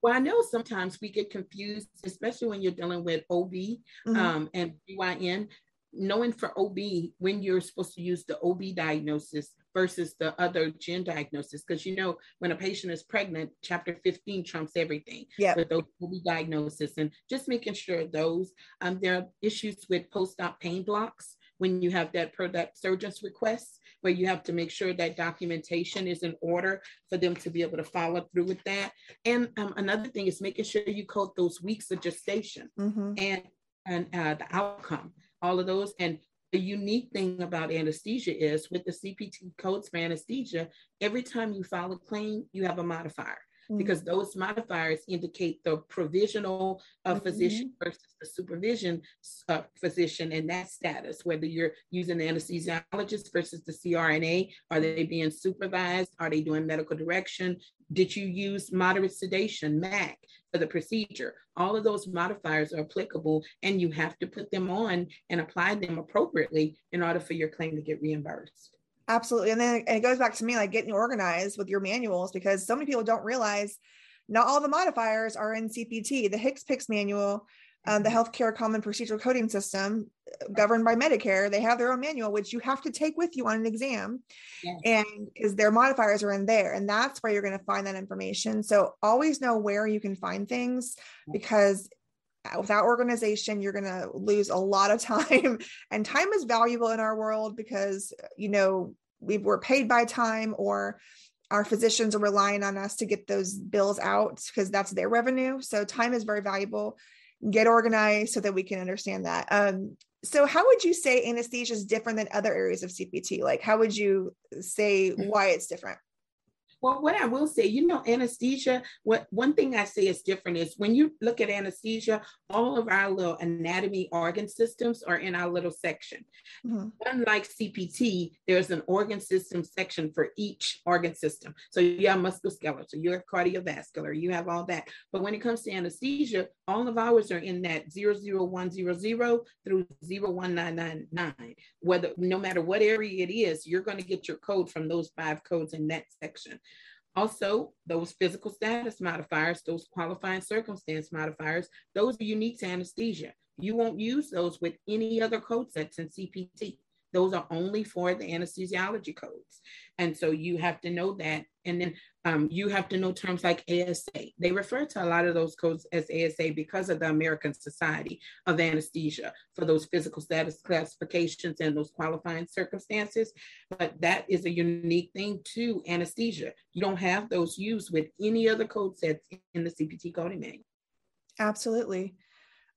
S3: Well, I know sometimes we get confused, especially when you're dealing with OB mm-hmm. um, and GYN. Knowing for OB when you're supposed to use the OB diagnosis versus the other gen diagnosis, because you know when a patient is pregnant, Chapter 15 trumps everything
S2: yeah.
S3: with those OB diagnosis, and just making sure those. Um, there are issues with post-op pain blocks when you have that per that surgeon's request where you have to make sure that documentation is in order for them to be able to follow through with that. And um, another thing is making sure you code those weeks of gestation mm-hmm. and and uh, the outcome, all of those. And the unique thing about anesthesia is with the CPT codes for anesthesia, every time you file a claim, you have a modifier mm-hmm. because those modifiers indicate the provisional uh, mm-hmm. physician versus the supervision uh, physician and that status, whether you're using the anesthesiologist versus the CRNA, are they being supervised? Are they doing medical direction? Did you use moderate sedation, MAC, for the procedure? All of those modifiers are applicable and you have to put them on and apply them appropriately in order for your claim to get reimbursed.
S2: Absolutely. And then and it goes back to me like getting organized with your manuals because so many people don't realize not all the modifiers are in CPT. The HCPCS manual, um, the mm-hmm. Healthcare Common Procedural Coding System, uh, governed by Medicare, they have their own manual, which you have to take with you on an exam. Yes. And because their modifiers are in there, and that's where you're going to find that information. So always know where you can find things because without organization you're going to lose a lot of time. And time is valuable in our world because you know we were paid by time or our physicians are relying on us to get those bills out because that's their revenue. So time is very valuable. Get organized so that we can understand that. Um, so how would you say anesthesia is different than other areas of cpt like how would you say mm. why it's different
S3: well, what I will say, you know, anesthesia, what one thing I say is different is when you look at anesthesia, all of our little anatomy organ systems are in our little section. Mm-hmm. Unlike CPT, there's an organ system section for each organ system. So you have musculoskeletal, you have cardiovascular, you have all that. But when it comes to anesthesia, all of ours are in that 00100 through 01999. Whether no matter what area it is, you're going to get your code from those five codes in that section. Also, those physical status modifiers, those qualifying circumstance modifiers, those are unique to anesthesia. You won't use those with any other code sets in CPT. Those are only for the anesthesiology codes. And so you have to know that. And then um, you have to know terms like ASA. They refer to a lot of those codes as ASA because of the American Society of Anesthesia for those physical status classifications and those qualifying circumstances. But that is a unique thing to anesthesia. You don't have those used with any other code sets in the CPT coding manual.
S2: Absolutely.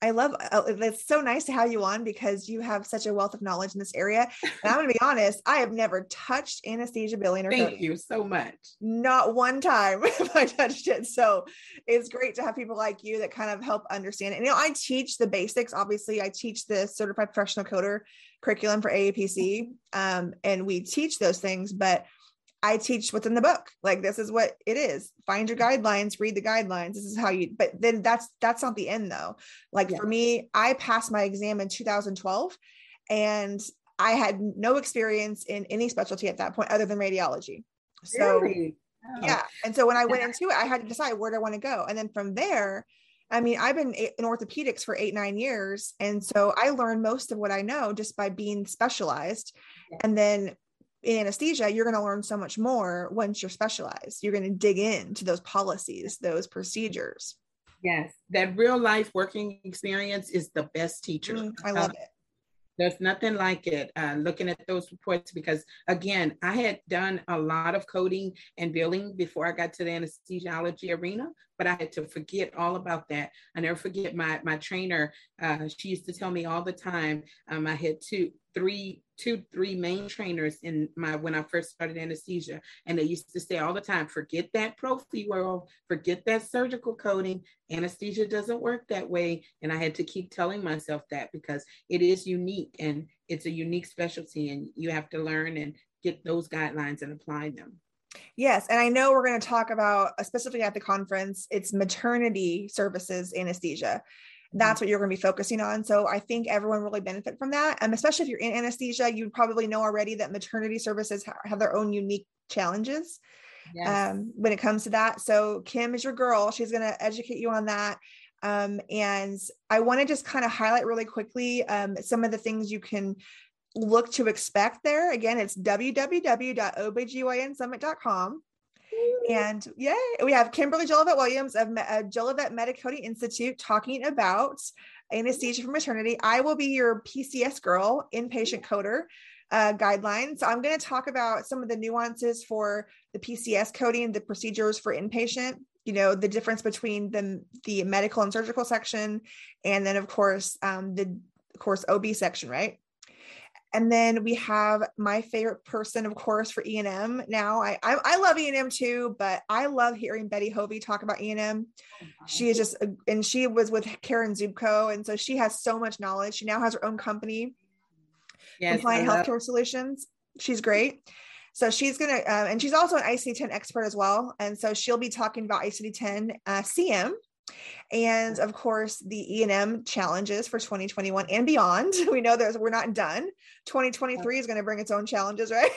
S2: I love uh, it's so nice to have you on because you have such a wealth of knowledge in this area. And I'm going to be honest, I have never touched anesthesia billing or
S3: Thank
S2: coding.
S3: you so much.
S2: Not one time have I touched it. So it's great to have people like you that kind of help understand it. And you know, I teach the basics. Obviously, I teach the certified professional coder curriculum for AAPC. Um, and we teach those things, but I teach what's in the book. Like this is what it is. Find your guidelines, read the guidelines. This is how you but then that's that's not the end though. Like yeah. for me, I passed my exam in 2012 and I had no experience in any specialty at that point other than radiology. So really? oh. yeah. And so when I went into it, I had to decide where do I want to go. And then from there, I mean, I've been in orthopedics for eight, nine years. And so I learned most of what I know just by being specialized. Yeah. And then in anesthesia, you're going to learn so much more once you're specialized. You're going to dig into those policies, those procedures.
S3: Yes, that real life working experience is the best teacher. Mm,
S2: I love uh, it.
S3: There's nothing like it. Uh, looking at those reports, because again, I had done a lot of coding and billing before I got to the anesthesiology arena, but I had to forget all about that. I never forget my my trainer. Uh, she used to tell me all the time. Um, I had two, three two, three main trainers in my when I first started anesthesia, and they used to say all the time, "Forget that profee world, forget that surgical coding. Anesthesia doesn't work that way." And I had to keep telling myself that because it is unique and it's a unique specialty, and you have to learn and get those guidelines and apply them.
S2: Yes, and I know we're going to talk about, uh, specifically at the conference, it's maternity services anesthesia that's what you're going to be focusing on. So I think everyone really benefit from that. And especially if you're in anesthesia, you probably know already that maternity services have their own unique challenges yes. um, when it comes to that. So Kim is your girl. She's going to educate you on that. Um, and I want to just kind of highlight really quickly um, some of the things you can look to expect there. Again, it's www.obgynsummit.com. And yay, we have Kimberly Jolivet Williams of uh, Jolivet Medicoding Institute talking about anesthesia for maternity. I will be your PCS girl, inpatient coder uh, guidelines. So I'm going to talk about some of the nuances for the PCS coding, the procedures for inpatient. You know the difference between the the medical and surgical section, and then of course um, the of course OB section, right? And then we have my favorite person, of course, for E&M. Now, I, I, I love E&M too, but I love hearing Betty Hovey talk about E&M. She is just, and she was with Karen Zupko, and so she has so much knowledge. She now has her own company, yes, Compliant Healthcare Solutions. She's great. So she's gonna, uh, and she's also an ICD-10 expert as well, and so she'll be talking about ICD-10 uh, CM and of course the e&m challenges for 2021 and beyond. We know there's we're not done. 2023 is going to bring its own challenges right?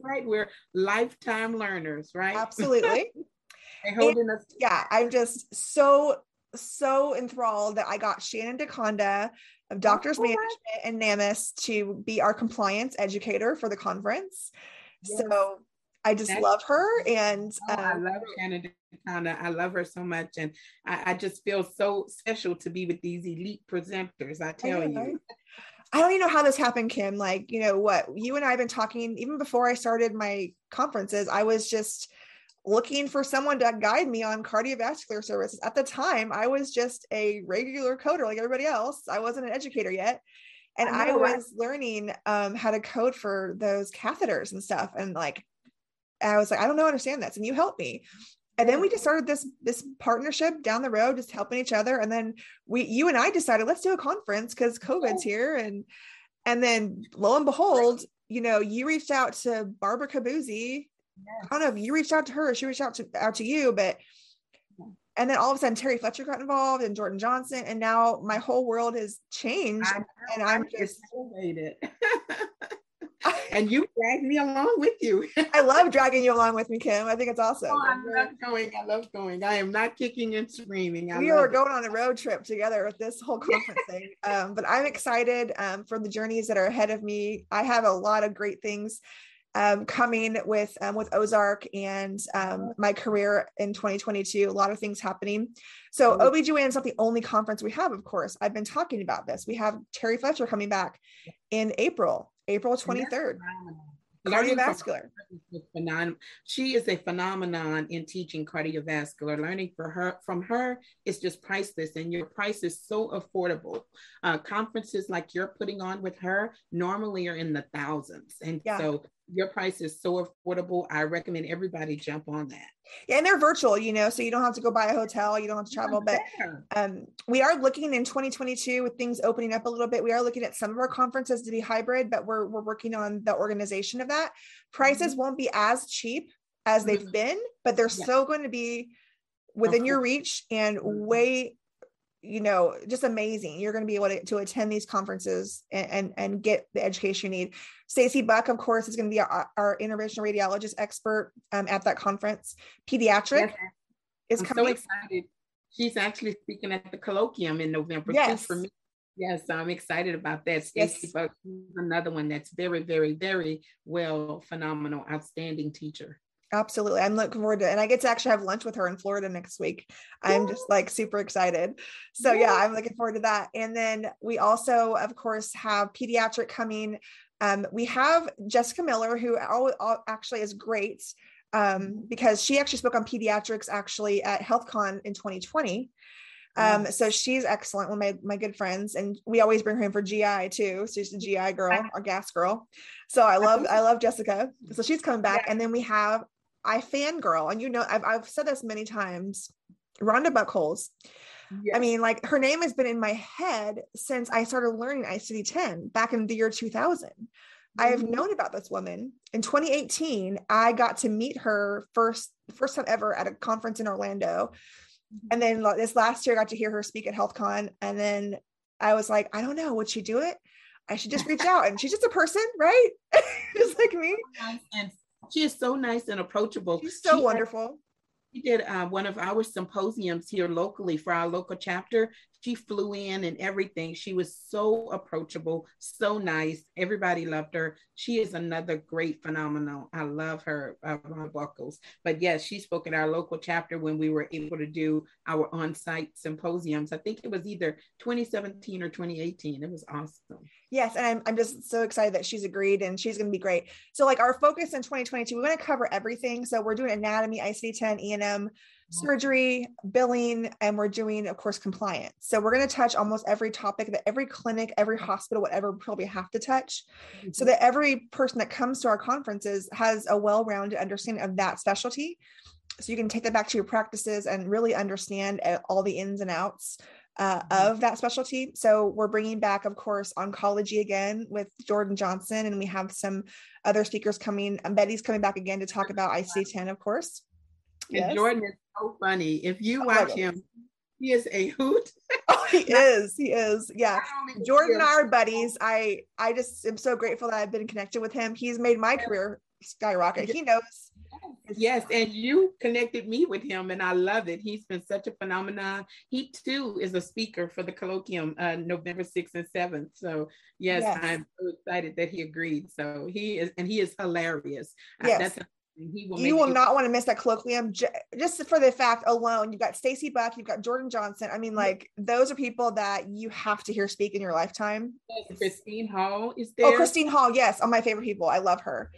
S3: Right. We're lifetime learners right?
S2: Absolutely.
S3: Holding us
S2: yeah i'm just so so enthralled that i got shannon deconda of doctors oh, management and NAMAS to be our compliance educator for the conference. Yes. so I just That's, love her. And
S3: oh, um, I love Shannon DeConda. I love her so much. And I, I, just feel so special to be with these elite presenters. I tell I you.
S2: I don't even know how this happened, Kim. Like, you know what? You and I have been talking even before I started my conferences. I was just looking for someone to guide me on cardiovascular services. At the time, I was just a regular coder like everybody else. I wasn't an educator yet. And I, know, I was right? learning um, how to code for those catheters and stuff. And like, I was like, I don't know, understand this. And you helped me. And then we just started this this partnership down the road, just helping each other. And then we, you and I decided, let's do a conference because COVID's here. And and then lo and behold, you know, you reached out to Barbara Cobuzzi. I don't know if you reached out to her, she reached out to out to you, but and then all of a sudden Terry Fletcher got involved and Jordan Johnson, and now my whole world has changed, and I'm just elevated.
S3: and you dragged me along with you.
S2: I love dragging you along with me, Kim. I think it's awesome. Oh,
S3: I love going. I love going. I am not kicking and screaming.
S2: I we are going on a road trip together with this whole conference thing. Um, but I'm excited um, for the journeys that are ahead of me. I have a lot of great things um, coming with um, with Ozark and um, my career in 2022. A lot of things happening. So OBGYN is not the only conference we have, of course. I've been talking about this. We have Terry Fletcher coming back in April. April 23rd. Cardiovascular.
S3: She is a phenomenon in teaching cardiovascular. Learning for her from her is just priceless, and your price is so affordable. Uh, conferences like you're putting on with her normally are in the thousands, and yeah. so your price is so affordable. I recommend everybody jump on that.
S2: Yeah, and they're virtual, you know, so you don't have to go buy a hotel, you don't have to travel. But um, we are looking in 2022 with things opening up a little bit. We are looking at some of our conferences to be hybrid, but we're we're working on the organization of that. Prices mm-hmm. won't be as cheap as they've mm-hmm. been, but they're yeah. still going to be within your reach and mm-hmm. way you know just amazing. You're going to be able to, to attend these conferences and, and, and get the education you need. Stacy buck of course is going to be our, our interventional radiologist expert um, at that conference. Pediatric yes.
S3: is I'm coming. so excited. She's actually speaking at the colloquium in november yes. for me. Yes i'm excited about that. Stacy yes. buck another one that's very very very well phenomenal outstanding teacher
S2: Absolutely. I'm looking forward to it. And I get to actually have lunch with her in Florida next week. I'm just like super excited. So yeah, I'm looking forward to that. And then we also, of course, have pediatric coming. Um, we have Jessica Miller, who actually is great um, because she actually spoke on pediatrics actually at HealthCon in 2020. Um, so she's excellent, one of my, my good friends, and we always bring her in for GI too. So she's a GI girl, our gas girl. So I love I love Jessica. So she's coming back, and then we have I fangirl, and you know, I've, I've said this many times. Rhonda Buckholtz. Yes. I mean, like her name has been in my head since I started learning ICD 10 back in the year 2000. Mm-hmm. I have mm-hmm. known about this woman. In 2018, I got to meet her first first time ever at a conference in Orlando. Mm-hmm. And then this last year, I got to hear her speak at HealthCon. And then I was like, I don't know, would she do it? I should just reach out. And she's just a person, right? just like me.
S3: And she is so nice and approachable.
S2: She's so she wonderful.
S3: She did uh, one of our symposiums here locally for our local chapter. She flew in and everything. She was so approachable, so nice. Everybody loved her. She is another great phenomenal. I love her, uh, Rhonda Buckholtz. But yes, she spoke at our local chapter when we were able to do our on-site symposiums. I think it was either 2017 or 2018. It was awesome.
S2: Yes, and I'm, I'm just so excited that she's agreed and she's going to be great. So like our focus in 2022, we want to cover everything. So we're doing anatomy, ICD-10, E&M, surgery, billing, and we're doing, of course, compliance. So we're going to touch almost every topic that every clinic, every hospital, whatever, probably have to touch, mm-hmm. so that every person that comes to our conferences has a well-rounded understanding of that specialty. So you can take that back to your practices and really understand uh, all the ins and outs uh, mm-hmm. of that specialty. So we're bringing back, of course, oncology again with Jordan Johnson, and we have some other speakers coming. Um, Betty's coming back again to talk about ICD-10, of course.
S3: And yes. Jordan is so funny. If you oh watch him, he is a hoot.
S2: oh, he is. He is. Yeah. Jordan and I are buddies. I I just am so grateful that I've been connected with him. He's made my career skyrocket. He knows.
S3: Yes, and you connected me with him, and I love it. He's been such a phenomenon. He too is a speaker for the colloquium uh, November 6th and 7th. So yes, yes, I'm so excited that he agreed. So he is, and he is hilarious.
S2: Yes. Uh, that's Will you will not want to miss that colloquium just for the fact alone. You've got Stacy Buck, you've got Jordan Johnson. I mean, like those are people that you have to hear speak in your lifetime.
S3: Christine Hall is oh,
S2: there. Oh, Christine Hall, yes, on my favorite people. I love her.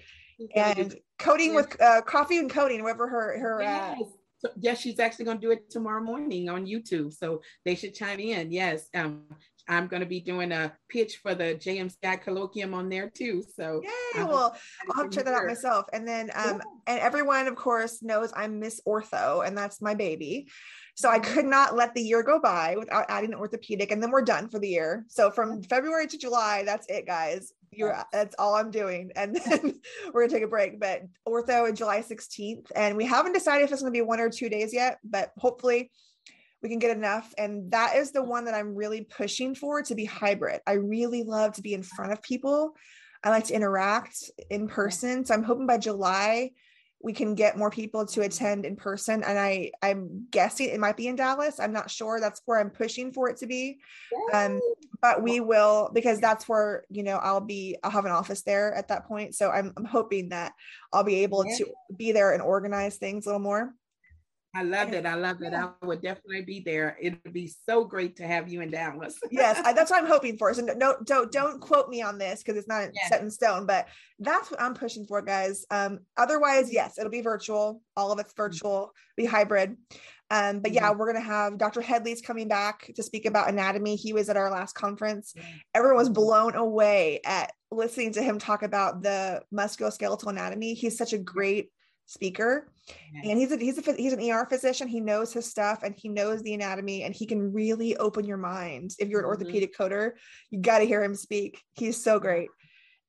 S2: And coding with uh, coffee and coding, whoever her her. Uh,
S3: yes. So, yes, she's actually going to do it tomorrow morning on YouTube. So they should chime in. Yes, um, I'm going to be doing a pitch for the JMCI colloquium on there too. So
S2: yeah, well, I'll check that out myself. And then, um, yeah. and everyone, of course, knows I'm Miss Ortho, and that's my baby. So I could not let the year go by without adding an orthopedic, and then we're done for the year. So from February to July, that's it, guys. You're that's all I'm doing, and then we're gonna take a break. But ortho in July 16th, and we haven't decided if it's gonna be one or two days yet, but hopefully we can get enough. And that is the one that I'm really pushing for to be hybrid. I really love to be in front of people. I like to interact in person. So I'm hoping by July we can get more people to attend in person. And I, I'm guessing it might be in Dallas. I'm not sure. That's where I'm pushing for it to be. Um, but we will because that's where you know I'll be. I'll have an office there at that point. So I'm, I'm hoping that I'll be able to be there and organize things a little more.
S3: I love it. I love it. I would definitely be there. It would be so great to have you in Dallas.
S2: yes, I, that's what I'm hoping for. So no, don't don't quote me on this because it's not yes. set in stone. But that's what I'm pushing for, guys. Um, otherwise, yes, it'll be virtual. All of it's mm-hmm. virtual, be hybrid. Um, but yeah, mm-hmm. we're gonna have Dr. Headley's coming back to speak about anatomy. He was at our last conference. Everyone was blown away at listening to him talk about the musculoskeletal anatomy. He's such a great speaker and he's a he's a he's an ER physician he knows his stuff and he knows the anatomy and he can really open your mind. If you're an mm-hmm. orthopedic coder you got to hear him speak. He's so great.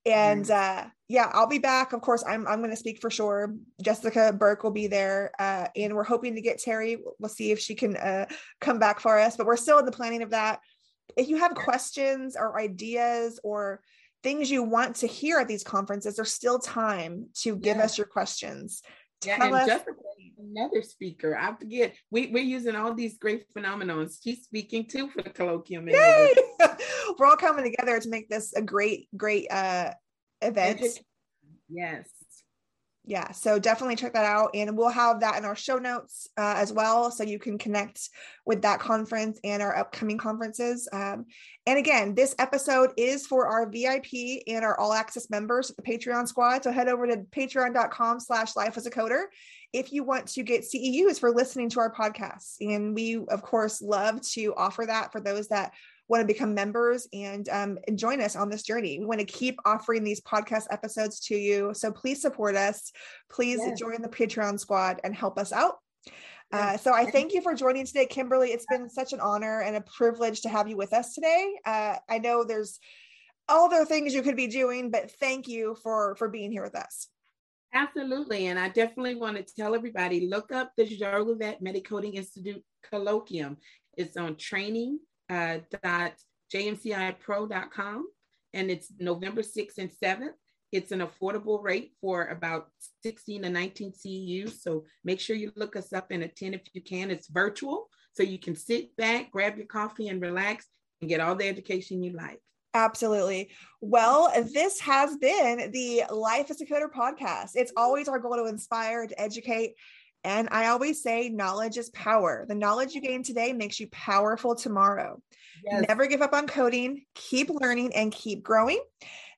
S2: And uh yeah i'll be back. Of course i'm i'm going to speak for sure. Jessica burke will be there uh and we're hoping to get terry. We'll see if she can uh come back for us but we're still in the planning of that. If you have questions or ideas or things you want to hear at these conferences, there's still time to give us your questions.
S3: Yeah, Tell and us- Jessica, another speaker. I forget. We, we're using all these great phenomenons. She's speaking too for the colloquium.
S2: Yay! we're all coming together to make this a great, great uh, event.
S3: Yes
S2: yeah so definitely check that out and we'll have that in our show notes uh, as well so you can connect with that conference and our upcoming conferences um, and again this episode is for our vip and our all access members the patreon squad so head over to patreon.com slash life as a coder if you want to get ceus for listening to our podcasts and we of course love to offer that for those that want to become members and, um, and join us on this journey. We want to keep offering these podcast episodes to you. So please support us. Please yes. join the Patreon squad and help us out. Uh, so I thank you for joining today, Kimberly. It's been such an honor and a privilege to have you with us today. Uh, I know there's other things you could be doing, but thank you for for being here with us.
S3: Absolutely, and I definitely want to tell everybody look up the Jolivet Medicoding Institute Colloquium. It's on training uh, jmcipro.com and it's November 6th and 7th. It's an affordable rate for about 16 to 19 CEUs. So make sure you look us up and attend if you can. It's virtual, so you can sit back, grab your coffee, and relax and get all the education you like.
S2: Absolutely. Well, this has been the Life as a Coder podcast. It's always our goal to inspire, to educate, and I always say knowledge is power. The knowledge you gain today makes you powerful tomorrow. Yes. Never give up on coding, keep learning and keep growing.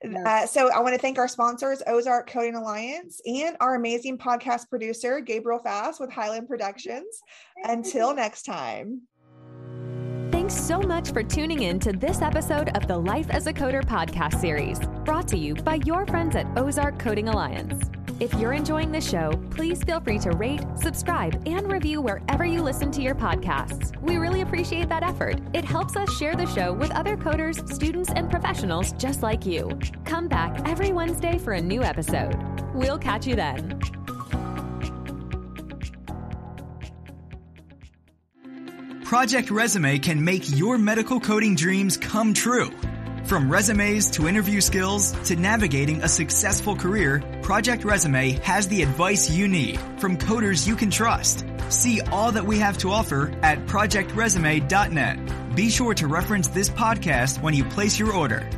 S2: Yes. Uh, so I want to thank our sponsors, Ozark Coding Alliance, and our amazing podcast producer, Gabriel Fast with Highland Productions. Until next time.
S1: Thanks so much for tuning in to this episode of the Life as a Coder podcast series, brought to you by your friends at Ozark Coding Alliance. If you're enjoying the show, please feel free to rate, subscribe, and review wherever you listen to your podcasts. We really appreciate that effort. It helps us share the show with other coders, students, and professionals just like you. Come back every Wednesday for a new episode. We'll catch you then.
S4: Project Resume can make your medical coding dreams come true. From resumes to interview skills to navigating a successful career, Project Resume has the advice you need from coders you can trust. See all that we have to offer at projectresume.net. Be sure to reference this podcast when you place your order.